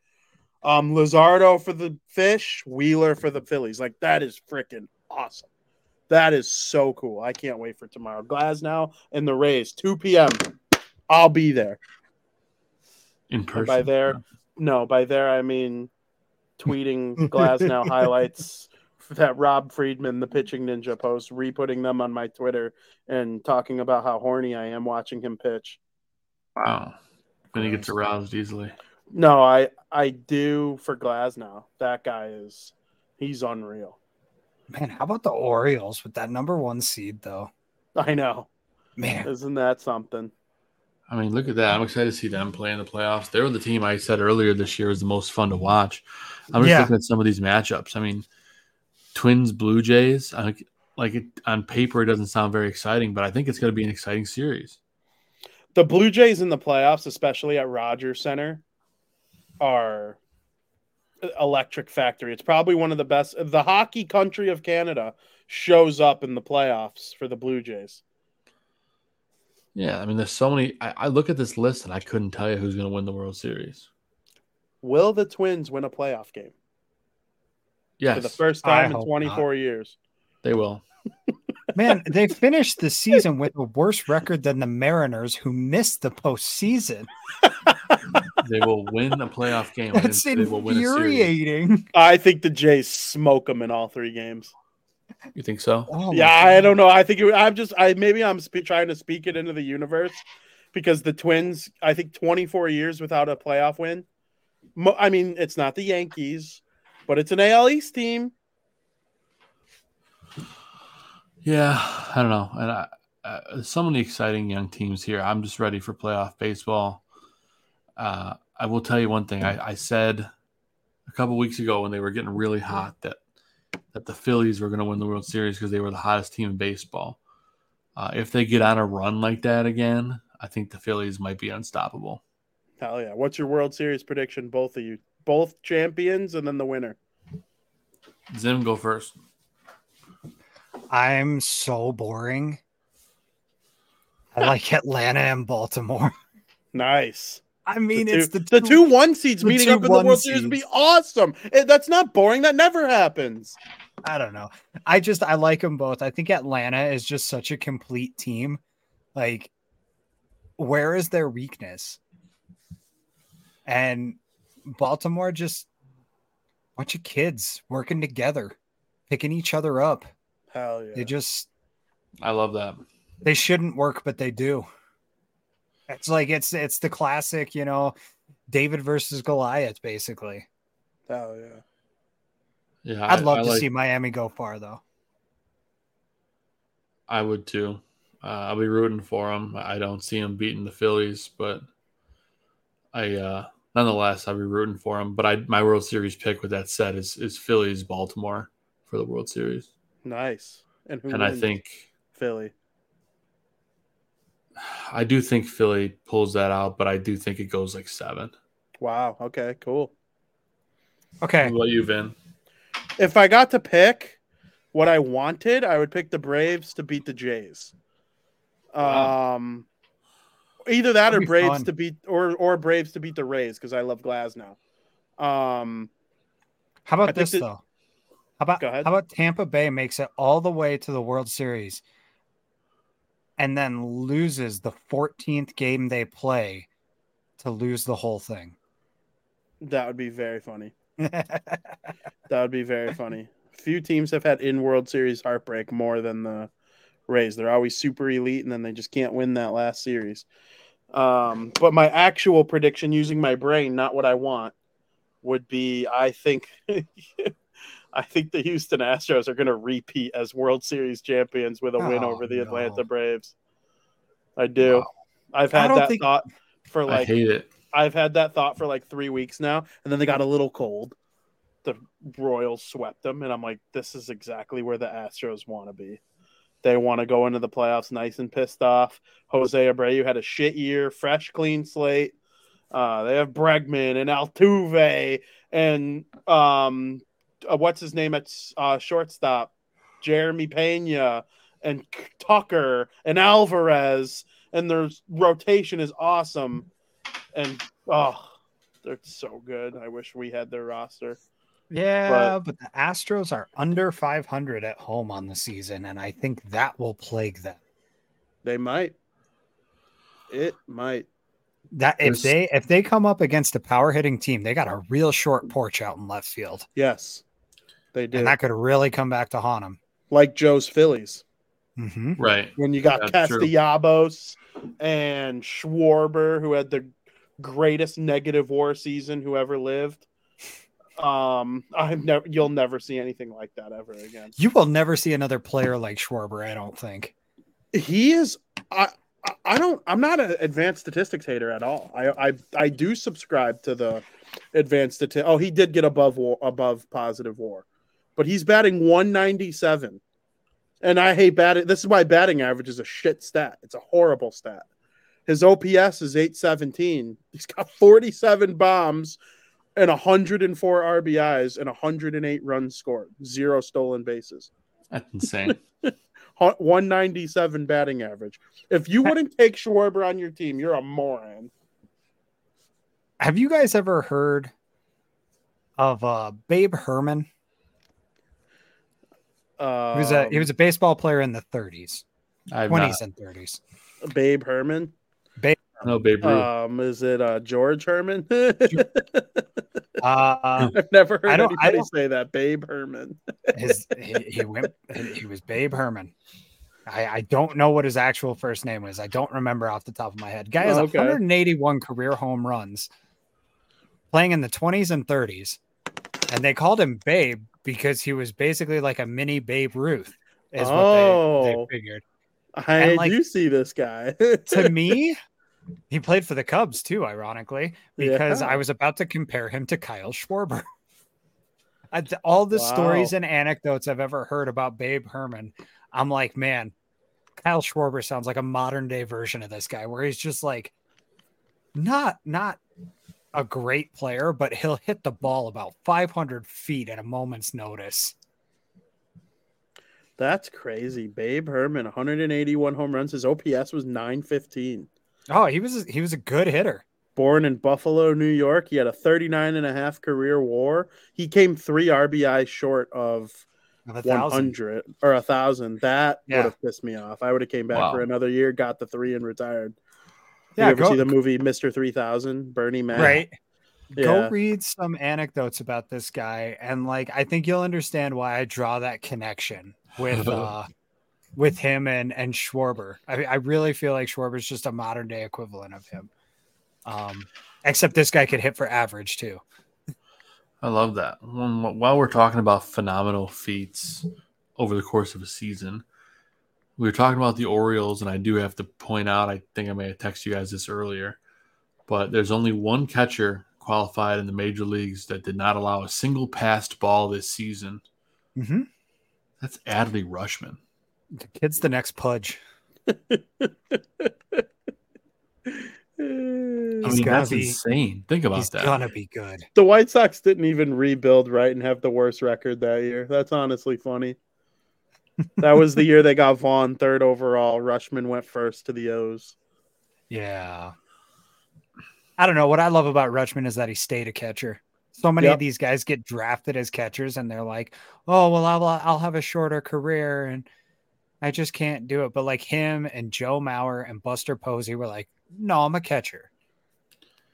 Um, Luzardo for the fish, Wheeler for the Phillies. Like that is freaking awesome. That is so cool. I can't wait for tomorrow. Glasnow and the Rays, 2 p.m. I'll be there. In And person. by there, no, by there I mean tweeting Glasnow highlights that Rob Friedman, the pitching ninja, post, re-putting them on my Twitter and talking about how horny I am watching him pitch. Wow. Then he gets aroused easily. No, I I do for Glasnow. That guy is he's unreal. Man, how about the Orioles with that number one seed though? I know. Man, Isn't that something? I mean, look at that. I'm excited to see them play in the playoffs. They were the team I said earlier this year was the most fun to watch. I'm just Yeah. looking at some of these matchups. I mean, Twins, Blue Jays. I, like it on paper, it doesn't sound very exciting, but I think it's going to be an exciting series. The Blue Jays in the playoffs, especially at Rogers Center, are electric factory. It's probably one of the best. The hockey country of Canada shows up in the playoffs for the Blue Jays. Yeah, I mean, there's so many. I, I look at this list and I couldn't tell you who's going to win the World Series. Will the Twins win a playoff game Yes, for the first I time in hope 24 years? they will. man, they finished the season with a worse record than the Mariners, who missed the postseason. They will win a playoff game. That's didn't say they will win a series. infuriating. I think the Jays smoke them in all three games. You think so? Oh my yeah, I don't know. I think it, I'm just I maybe I'm spe- trying to speak it into the universe because the Twins, I think 24 years without a playoff win. Mo- I mean, it's not the Yankees, but it's an AL East team. Yeah, I don't know. And I, uh, so many exciting young teams here. I'm just ready for playoff baseball. Uh, I will tell you one thing. I, I said a couple weeks ago when they were getting really hot that that the Phillies were going to win the World Series because they were the hottest team in baseball. Uh, if they get on a run like that again, I think the Phillies might be unstoppable. Hell yeah! What's your World Series prediction? Both of you, both champions, and then the winner. Zim, go first. I'm so boring. I like Atlanta and Baltimore. Nice. I mean, the it's two, the the two one seeds the meeting up in the one World Series would be awesome. That's not boring. That never happens. I don't know. I just I like them both. I think Atlanta is just such a complete team. Like, where is their weakness? And Baltimore just bunch of kids working together, picking each other up. Hell yeah! They just I love that. they shouldn't work, but they do. It's like it's it's the classic, you know, David versus Goliath, basically. Hell yeah! Yeah, I'd I- love I to like- see Miami go far though. I would too. Uh, I'll be rooting for them. I don't see them beating the Phillies, but I uh, nonetheless I'll be rooting for them. But I my World Series pick with that said is is Phillies Baltimore for the World Series, Nice. And who and I think Philly. I do think Philly pulls that out, but I do think it goes like seven. Wow. Okay. Cool. Okay. What about you, Vin? If I got to pick what I wanted, I would pick the Braves to beat the Jays. Wow. Um, either that That'd or Braves fun. to beat or or Braves to beat the Rays because I love Glasnow. Um, How about this that- though? How about Go ahead. how about Tampa Bay makes it all the way to the World Series and then loses the 14th game they play to lose the whole thing. that would be very funny. That would be very funny. Few teams have had in World Series heartbreak more than the Rays. They're always super elite, and then they just can't win that last series. Um, but my actual prediction, using my brain, not what I want, would be I think I think the Houston Astros are going to repeat as World Series champions with a win Oh, over the no. Atlanta Braves. I do. Wow. I've had that think- thought for I like hate it. I've had that thought for like three weeks now, and then they got a little cold. The Royals swept them, and I'm like, this is exactly where the Astros want to be. They want to go into the playoffs nice and pissed off. Jose Abreu had a shit year, fresh, clean slate. Uh, they have Bregman and Altuve and um, uh, what's his name at uh, shortstop, Jeremy Pena and Tucker and Alvarez, and their rotation is awesome and oh, they're so good. I wish we had their roster. Yeah, but, the Astros are under 500 at home on the season, and I think that will plague them. They might. It might. That if There's- they if they come up against a power hitting team, they got a real short porch out in left field, Yes, they did. and that could really come back to haunt them. like Joe's Phillies. hmm Right. when you got That's true. Castellanos and Schwarber, who had the greatest negative war season who ever lived. Um, I've never you'll never see anything like that ever again. You will never see another player like Schwarber, I don't think. He is I I- I don't I'm not an advanced statistics hater at all. I I, I do subscribe to the advanced stati- Oh, he did get above war, above positive war. But he's batting 197. And I hate batting. This is why batting average is a shit stat. It's a horrible stat. His OPS is 817. He's got 47 bombs and 104 RBIs and 108 runs scored, zero stolen bases. That's insane. Hu- 197 batting average. If you wouldn't take Schwarber on your team, you're a moron. Have you guys ever heard of uh, Babe Herman? Uh, He was a he was a baseball player in the 30s, I've 20s not. and 30s. Babe Herman. Babe. No, Babe Ruth. Um, is it uh, George Herman? Uh, I've never heard I don't- I don't- say that. Babe Herman. his he, he went he was Babe Herman. I, I don't know what his actual first name was. I don't remember off the top of my head. Guy has Okay. 181 career home runs, playing in the 20s and 30s, and they called him Babe because he was basically like a mini Babe Ruth. Is what they, Oh. they figured. I like, do see this guy. To me, he played for the Cubs too, ironically, because Yeah. I was about to compare him to Kyle Schwarber. I- all the stories and anecdotes I've ever heard about Babe Herman, I'm like, man, Kyle Schwarber sounds like a modern day version of this guy, where he's just like not not a great player, but he'll hit the ball about 500 feet at a moment's notice. That's crazy. Babe Herman, 181 home runs. His OPS was 915. Oh, he was he was a good hitter. Born in Buffalo, New York, he had a 39 and a half career war. He came three RBI short of Of a 100 or a thousand. That Yeah. would have pissed me off. I would have came back Wow. for another year, got the three, and retired. Yeah, you ever go- see the movie Mr. 3000? Bernie Mac. Right. Yeah. Go read some anecdotes about this guy, and like I think you'll understand why I draw that connection with uh with him and and Schwarber. I, I really feel like Schwarber's just a modern day equivalent of him. Um, except this guy could hit for average too. I love that. While we're talking about phenomenal feats over the course of a season, we were talking about the Orioles, and I do have to point out, I think I may have texted you guys this earlier, but there's only one catcher qualified in the major leagues that did not allow a single passed ball this season. Mm-hmm. That's Adley Rutschman. The kid's the next Pudge. I mean, that's be- insane. Think about He's that. gonna be good. The White Sox didn't even rebuild right and have the worst record that year. That's honestly funny. That was the year they got Vaughn third overall. Rutschman went first to the O's. Yeah. I don't know. What I love about Rutschman is that he stayed a catcher. So many Yep. of these guys get drafted as catchers and they're like, oh, well, I'll, I'll have a shorter career and I just can't do it. But like him and Joe Mauer and Buster Posey were like, no, I'm a catcher.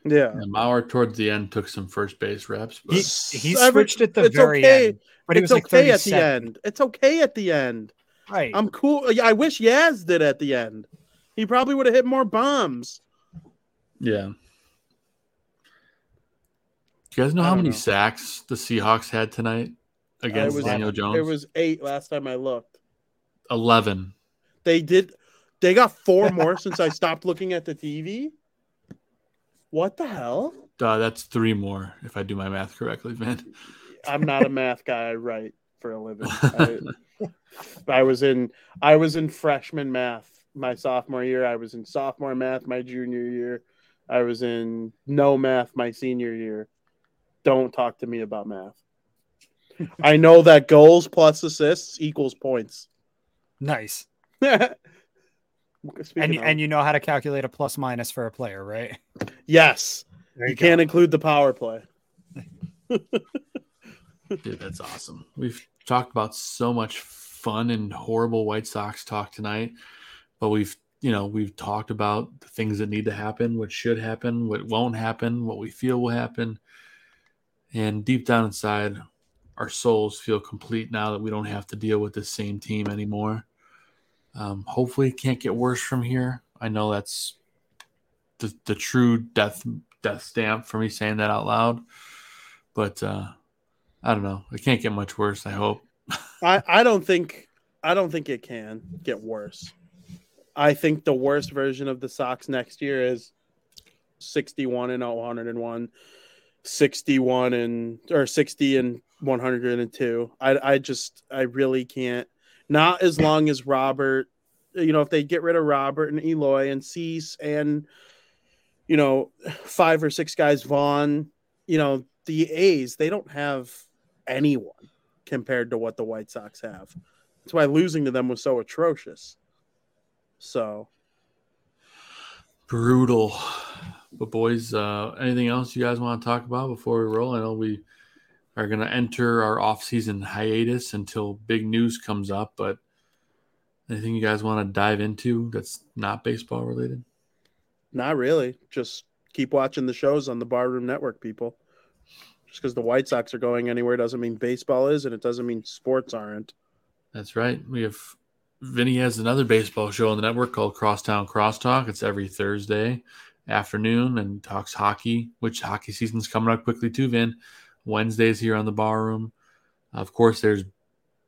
Yeah. And Mauer towards the end took some first base reps, but He, he switched at the it's very okay. end, but he it's was like okay at the end. It's okay at the end. Right. I'm cool. I wish Yaz did at the end. He probably would have hit more bombs. yeah. Do you guys know I how many know. sacks the Seahawks had tonight against was- Daniel Jones? It was eight last time I looked. 11. They did. They got four more since I stopped looking at the TV. What the hell? Uh, that's three more, if I do my math correctly, man. I'm not a math guy. I write for a living. I, I was in I was in freshman math my sophomore year. I was in sophomore math my junior year. I was in no math my senior year. Don't talk to me about math. I know that goals plus assists equals points. nice. Speaking And, of- and you know how to calculate a plus minus for a player, right? yes, There You go. can't include the power play. Dude, that's awesome. We've talked about so much fun and horrible White Sox talk tonight, but we've you know we've talked about the things that need to happen, what should happen, what won't happen, what we feel will happen, and deep down inside, our souls feel complete now that we don't have to deal with the same team anymore. Um, hopefully, it can't get worse from here. I know that's the the true death death stamp for me saying that out loud, but. uh I don't know. It can't get much worse. I hope. I, I don't think I don't think it can get worse. I think the worst version of the Sox next year is 61 and 101, 61 and or 60 and 102. I I just I really can't. Not as long as Robert, you know, if they get rid of Robert and Eloy and Cease and you know, five or six guys Vaughn, you know, the A's, they don't have anyone compared to what the White Sox have. That's why losing to them was so atrocious. So Brutal. But boys, uh, anything else you guys want to talk about before we roll? I know we are going to enter our off-season hiatus until big news comes up. But anything you guys want to dive into that's not baseball related? not really. Just keep watching the shows on the Barroom Network, people. Just because the White Sox are going anywhere doesn't mean baseball is, and it doesn't mean sports aren't. That's right. We have Vinnie has another baseball show on the network called Crosstown Crosstalk. It's every Thursday afternoon and talks hockey, which hockey season's coming up quickly too, Vin. Wednesdays here on the bar room. Of course, there's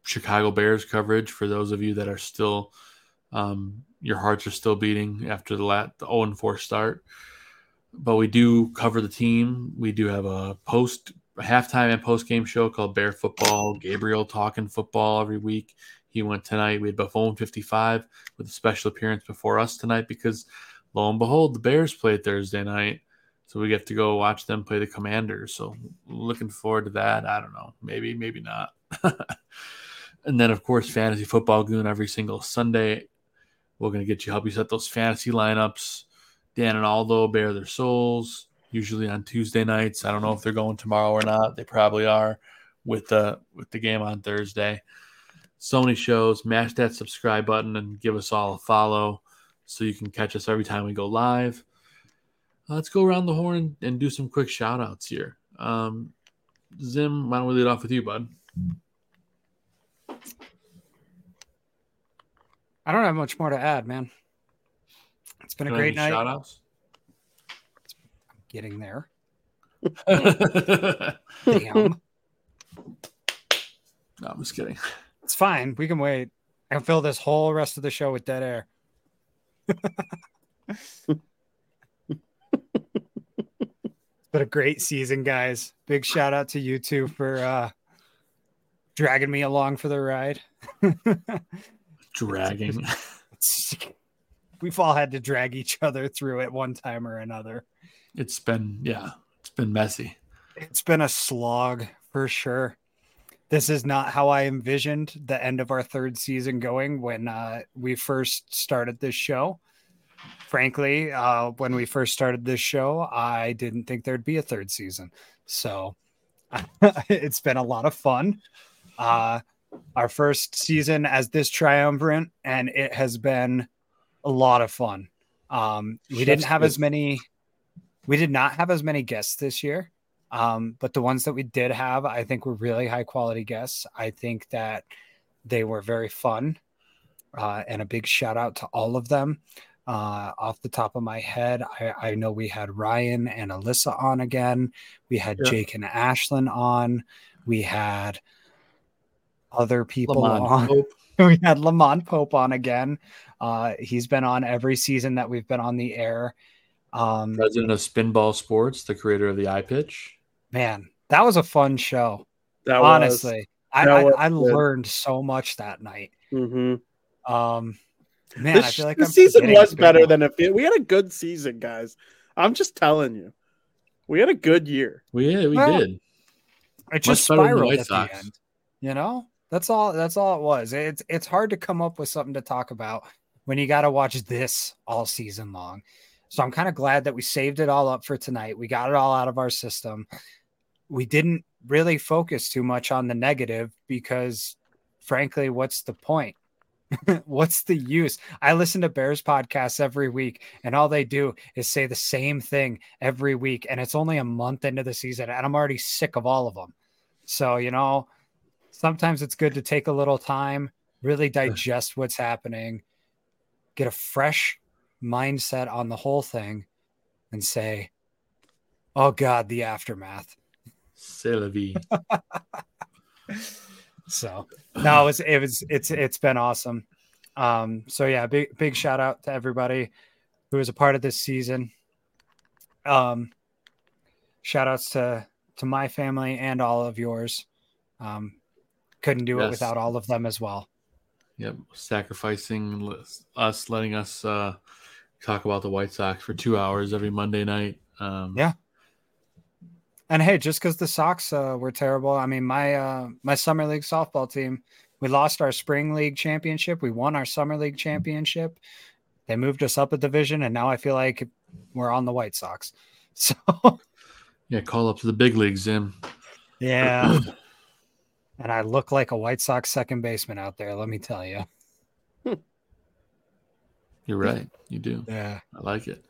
Chicago Bears coverage for those of you that are still um, your hearts are still beating after the lat the 0 4 start. But we do cover the team. We do have a post halftime and post game show called Bear Football. Gabriel talking football every week. He went tonight. We had Buffon 55 with a special appearance before us tonight because lo and behold, the Bears played Thursday night. So we get to go watch them play the Commanders. So looking forward to that. I don't know. Maybe, maybe not. and then of course, fantasy football goon every single Sunday. We're gonna get you help you set those fantasy lineups. Dan and Aldo bear their souls, usually on Tuesday nights. I don't know if they're going tomorrow or not. They probably are with the with the game on Thursday. So many shows. Mash that subscribe button and give us all a follow so you can catch us every time we go live. Uh, let's go around the horn and do some quick shout outs here. Um, Zim, why don't we lead off with you, bud? I don't have much more to add, man. It's been a great night. Shout outs? Getting there. Damn. No, I'm just kidding. it's fine. We can wait. I can fill this whole rest of the show with dead air. but a great season, guys. Big shout out to you two for uh dragging me along for the ride. Dragging. We've all had to drag each other through it one time or another. It's been, yeah, it's been messy. It's been a slog for sure. This is not how I envisioned the end of our third season going when uh, we first started this show. Frankly, uh, when we first started this show, I didn't think there'd be a third season. So it's been a lot of fun. Uh, our first season as this triumvirate, and it has been a lot of fun. Um, we Chef's didn't have as many, we did not have as many guests this year. Um, but the ones that we did have, I think were really high quality guests. I think that they were very fun. Uh, and a big shout out to all of them. Uh, off the top of my head, I, I know we had Ryan and Alyssa on again. We had Yeah. Jake and Ashlyn on. We had other people Lamont on. Pope. we had Lamont Pope on again. Uh, he's been on every season that we've been on the air. Um, president of Spinball Sports, the creator of the iPitch. man, that was a fun show. That honestly, I, that I, was I good. learned so much that night. was. Mhm. Um, man, This, I feel like the I'm season was better Spinball. than it. fe- We had a good season, guys. I'm just telling you, we had a good year. We yeah, we Well, did. it just better than the spiraled White at Sox. the end. You know, that's all. That's all it was. It's it's hard to come up with something to talk about when you got to watch this all season long. So I'm kind of glad that we saved it all up for tonight. We got it all out of our system. We didn't really focus too much on the negative because, frankly, what's the point? what's the use? I listen to Bears podcasts every week, and all they do is say the same thing every week. And it's only a month into the season, and I'm already sick of all of them. So, you know, sometimes it's good to take a little time, really digest what's happening, get a fresh mindset on the whole thing, and say, oh God, the aftermath. C'est. so no, it was it was it's it's been awesome. Um, so yeah, big big shout out to everybody who was a part of this season. Um, shout outs to to my family and all of yours. Um, couldn't do yes. it without all of them as well. Yep, sacrificing us, letting us uh, talk about the White Sox for two hours every Monday night. Um, yeah, and hey, just because the Sox uh, were terrible, I mean my uh, my summer league softball team, we lost our spring league championship. We won our summer league championship. They moved us up a division, and now I feel like we're on the White Sox. So yeah, call up to the big leagues, Zim. Yeah. and I look like a White Sox second baseman out there. Let me tell you. You're right. You do. Yeah, I like it.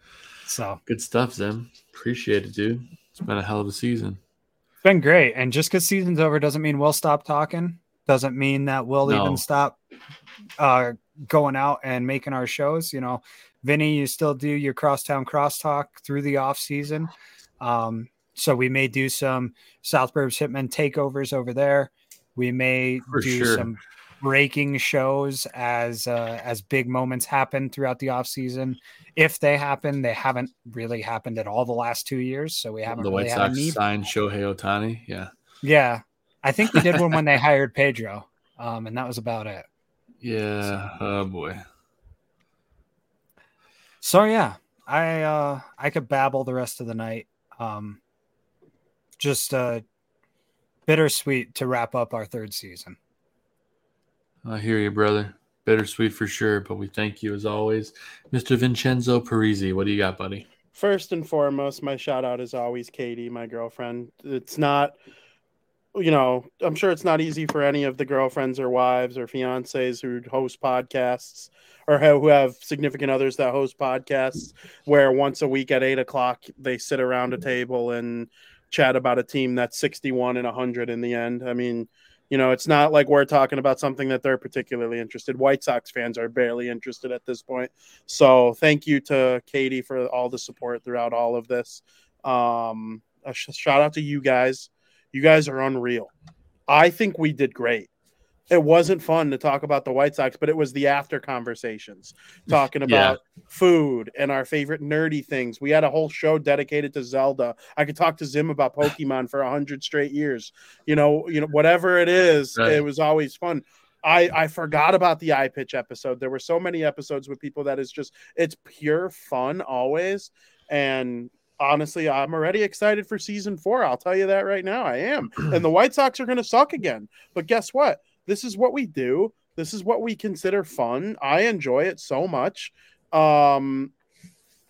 So good stuff, Zim. Appreciate it, dude. It's been a hell of a season. It's been great. And just because season's over doesn't mean we'll stop talking. Doesn't mean that we'll no. even stop uh, going out and making our shows. You know, Vinnie, you still do your crosstown crosstalk through the off season. Um, so we may do some South Burbs Hitmen takeovers over there. We may For do sure. some breaking shows as uh, as big moments happen throughout the off season. If they happen, they haven't really happened at all the last two years, so we haven't. The really White Sox signed Shohei Ohtani. Yeah, yeah. I think we did one when they hired Pedro, um, and that was about it. Yeah. So, oh boy. So yeah, I uh, I could babble the rest of the night. Um, just uh, bittersweet to wrap up our third season. I hear you, brother. Bittersweet for sure, but we thank you as always. Mr. Vincenzo Parisi, what do you got, buddy? First and foremost, my shout out is always Katie, my girlfriend. It's not, you know, I'm sure it's not easy for any of the girlfriends or wives or fiancés who host podcasts or who have significant others that host podcasts where once a week at eight o'clock they sit around a table and chat about a team that's 61 and 100 in the end. I mean, you know, it's not like we're talking about something that they're particularly interested. White Sox fans are barely interested at this point. So thank you to Katie for all the support throughout all of this. Um, a sh- shout out to you guys. You guys are unreal. I think we did great it wasn't fun to talk about the White Sox, but it was the after conversations talking about yeah. food and our favorite nerdy things. We had a whole show dedicated to Zelda. I could talk to Zim about Pokemon for a hundred straight years. You know, you know, whatever it is, right. it was always fun. I, I forgot about the iPitch episode. There were so many episodes with people that is just it's pure fun always. And honestly, I'm already excited for season four. I'll tell you that right now. I am. And the White Sox are gonna suck again. But guess what? This is what we do. This is what we consider fun. I enjoy it so much. Um,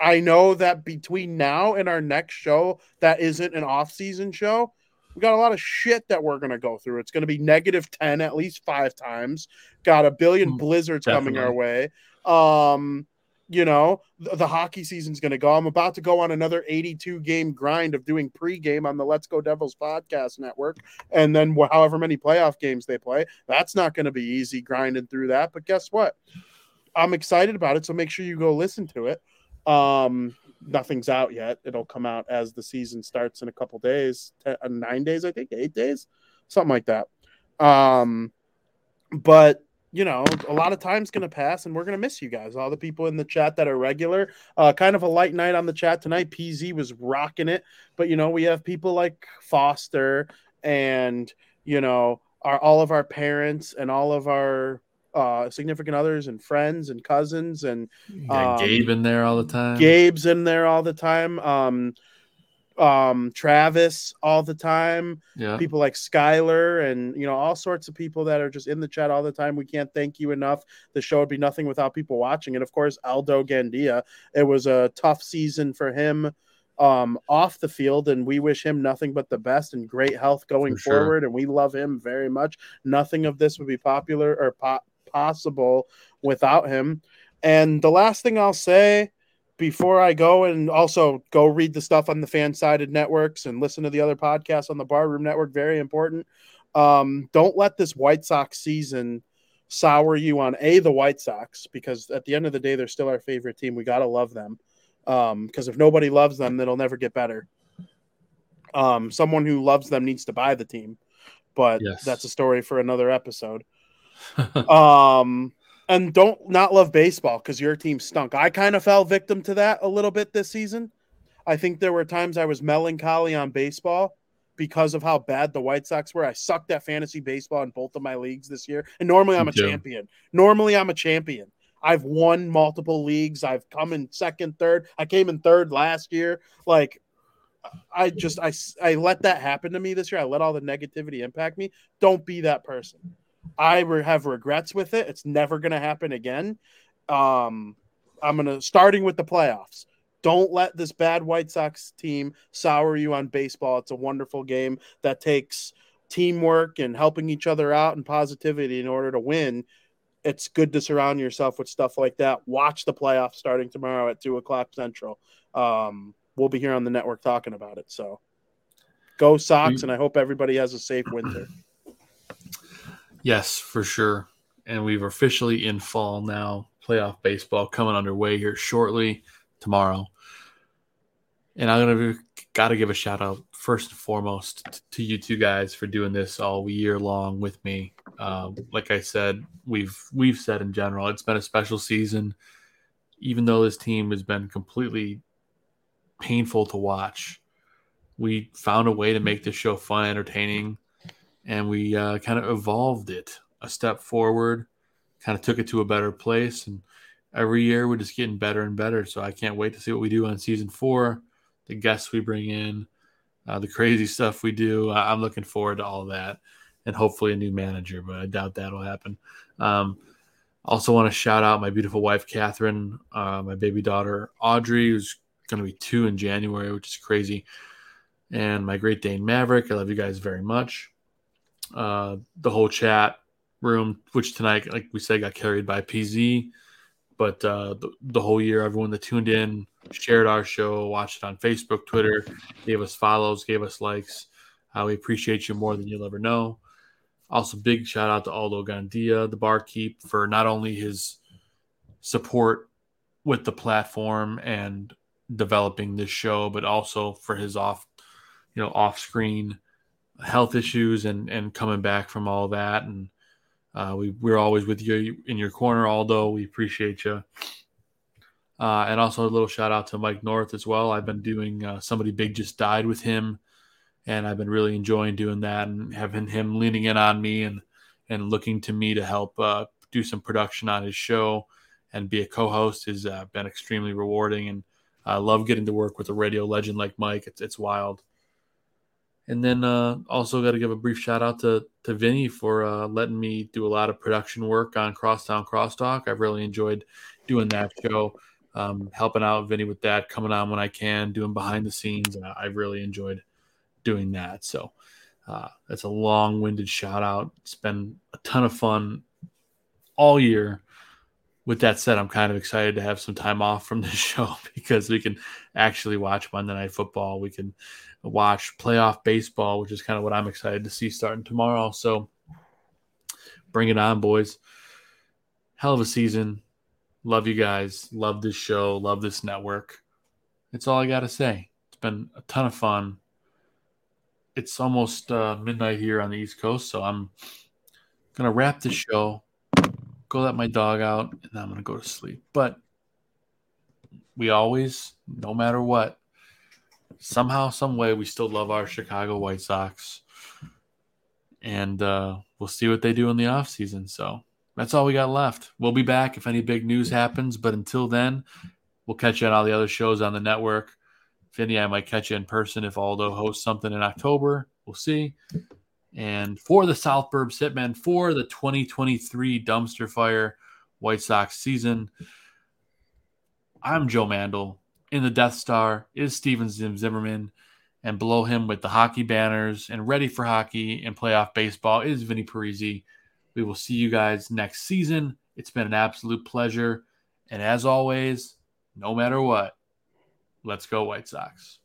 I know that between now and our next show, that isn't an off-season show. We got a lot of shit that we're gonna go through. It's gonna be negative ten at least five times. Got a billion hmm, blizzards Definitely. coming our way. Um, you know the, the hockey season's going to go. I'm about to go on another 82 game grind of doing pregame on the let's go devils podcast network and then however many playoff games they play that's not going to be easy grinding through that. But guess what? I'm excited about it so make sure you go listen to it. Um nothing's out yet. It'll come out as the season starts in a couple days ten, uh, nine days i think eight days something like that. Um but you know, a lot of time's going to pass and we're going to miss you guys. All the people in the chat that are regular. Uh, kind of a light night on the chat tonight. PZ was rocking it. But, you know, we have people like Foster and, you know, our, all of our parents and all of our uh, significant others and friends and cousins and um, Gabe in there all the time. Gabe's in there all the time. Um, um, Travis all the time. Yeah. People like Skylar and you know all sorts of people that are just in the chat all the time. We can't thank you enough. The show would be nothing without people watching. And of course, Aldo Gandia. It was a tough season for him um, off the field, and we wish him nothing but the best and great health going sure. forward. And we love him very much. Nothing of this would be popular or po- possible without him. And the last thing I'll say before I go and also go read the stuff on the FanSided networks and listen to the other podcasts on the Barroom Network, very important. Um, don't let this White Sox season sour you on A, the White Sox, because at the end of the day, they're still our favorite team. We got to love them. Um, because if nobody loves them, it'll never get better. Um, someone who loves them needs to buy the team, but Yes. that's a story for another episode. um, and don't not love baseball because your team stunk. I kind of fell victim to that a little bit this season. I think there were times I was melancholy on baseball because of how bad the White Sox were. I sucked at fantasy baseball in both of my leagues this year. And normally I'm a champion. Normally I'm a champion. I've won multiple leagues. I've come in second, third. I came in third last year. Like I just I I let that happen to me this year. I let all the negativity impact me. Don't be that person. I have regrets with it. It's never going to happen again. Um, I'm going to starting with the playoffs. Don't let this bad White Sox team sour you on baseball. It's a wonderful game that takes teamwork and helping each other out and positivity in order to win. It's good to surround yourself with stuff like that. Watch the playoffs starting tomorrow at two o'clock central. Um, we'll be here on the network talking about it. So go Sox, and I hope everybody has a safe winter. Yes, for sure. And we've officially in fall now. Playoff baseball coming underway here shortly tomorrow. And I'm gonna got to give a shout out first and foremost to you two guys for doing this all year long with me. Um, like I said, we've we've said in general, it's been a special season. Even though this team has been completely painful to watch, we found a way to make this show fun, entertaining, and we uh, kind of evolved it a step forward, kind of took it to a better place. And every year we're just getting better and better. So I can't wait to see what we do on season four, the guests we bring in, uh, the crazy stuff we do. I- I'm looking forward to all that and hopefully a new manager, but I doubt that'll happen. Um, also, want to shout out my beautiful wife, Catherine, uh, my baby daughter, Audrey, who's going to be two in January, which is crazy, and my great Dane Maverick. I love you guys very much. Uh, the whole chat room, which tonight, like we said, got carried by PZ, but uh, the, the whole year, everyone that tuned in, shared our show, watched it on Facebook, Twitter, gave us follows, gave us likes. Uh, we appreciate you more than you'll ever know. Also, big shout out to Aldo Gandia, the barkeep, for not only his support with the platform and developing this show, but also for his off, you know, off screen health issues and and coming back from all that. And uh, we we're always with you in your corner, Aldo. We appreciate you. Uh, and also a little shout out to Mike North as well. I've been doing uh, somebody big just died with him, and I've been really enjoying doing that and having him leaning in on me and and looking to me to help uh, do some production on his show and be a co-host has uh, been extremely rewarding. And I love getting to work with a radio legend like Mike. It's it's wild. And then uh, also got to give a brief shout out to to Vinnie for uh, letting me do a lot of production work on Crosstown Crosstalk. I've really enjoyed doing that show, um, helping out Vinnie with that, coming on when I can, doing behind the scenes, I've really enjoyed doing that. So uh, that's a long winded shout out. It's been a ton of fun all year. With that said, I'm kind of excited to have some time off from this show because we can actually watch Monday Night Football. We can watch playoff baseball, which is kind of what I'm excited to see starting tomorrow. So bring it on, boys. Hell of a season. Love you guys. Love this show. Love this network. It's all I got to say. It's been a ton of fun. It's almost uh, midnight here on the East Coast, so I'm going to wrap the show, go let my dog out, and I'm going to go to sleep. But we always, no matter what, somehow, some way, we still love our Chicago White Sox, and uh, we'll see what they do in the offseason. So that's all we got left. We'll be back if any big news happens, but until then, we'll catch you on all the other shows on the network. Vinnie, I might catch you in person if Aldo hosts something in October. We'll see. And for the South Burbs Hitmen for the 2023 Dumpster Fire White Sox season, I'm Joe Mandel. In the Death Star is Steven Zim Zimmerman. And below him with the hockey banners and ready for hockey and playoff baseball is Vinnie Parisi. We will see you guys next season. It's been an absolute pleasure. And as always, no matter what, let's go, White Sox.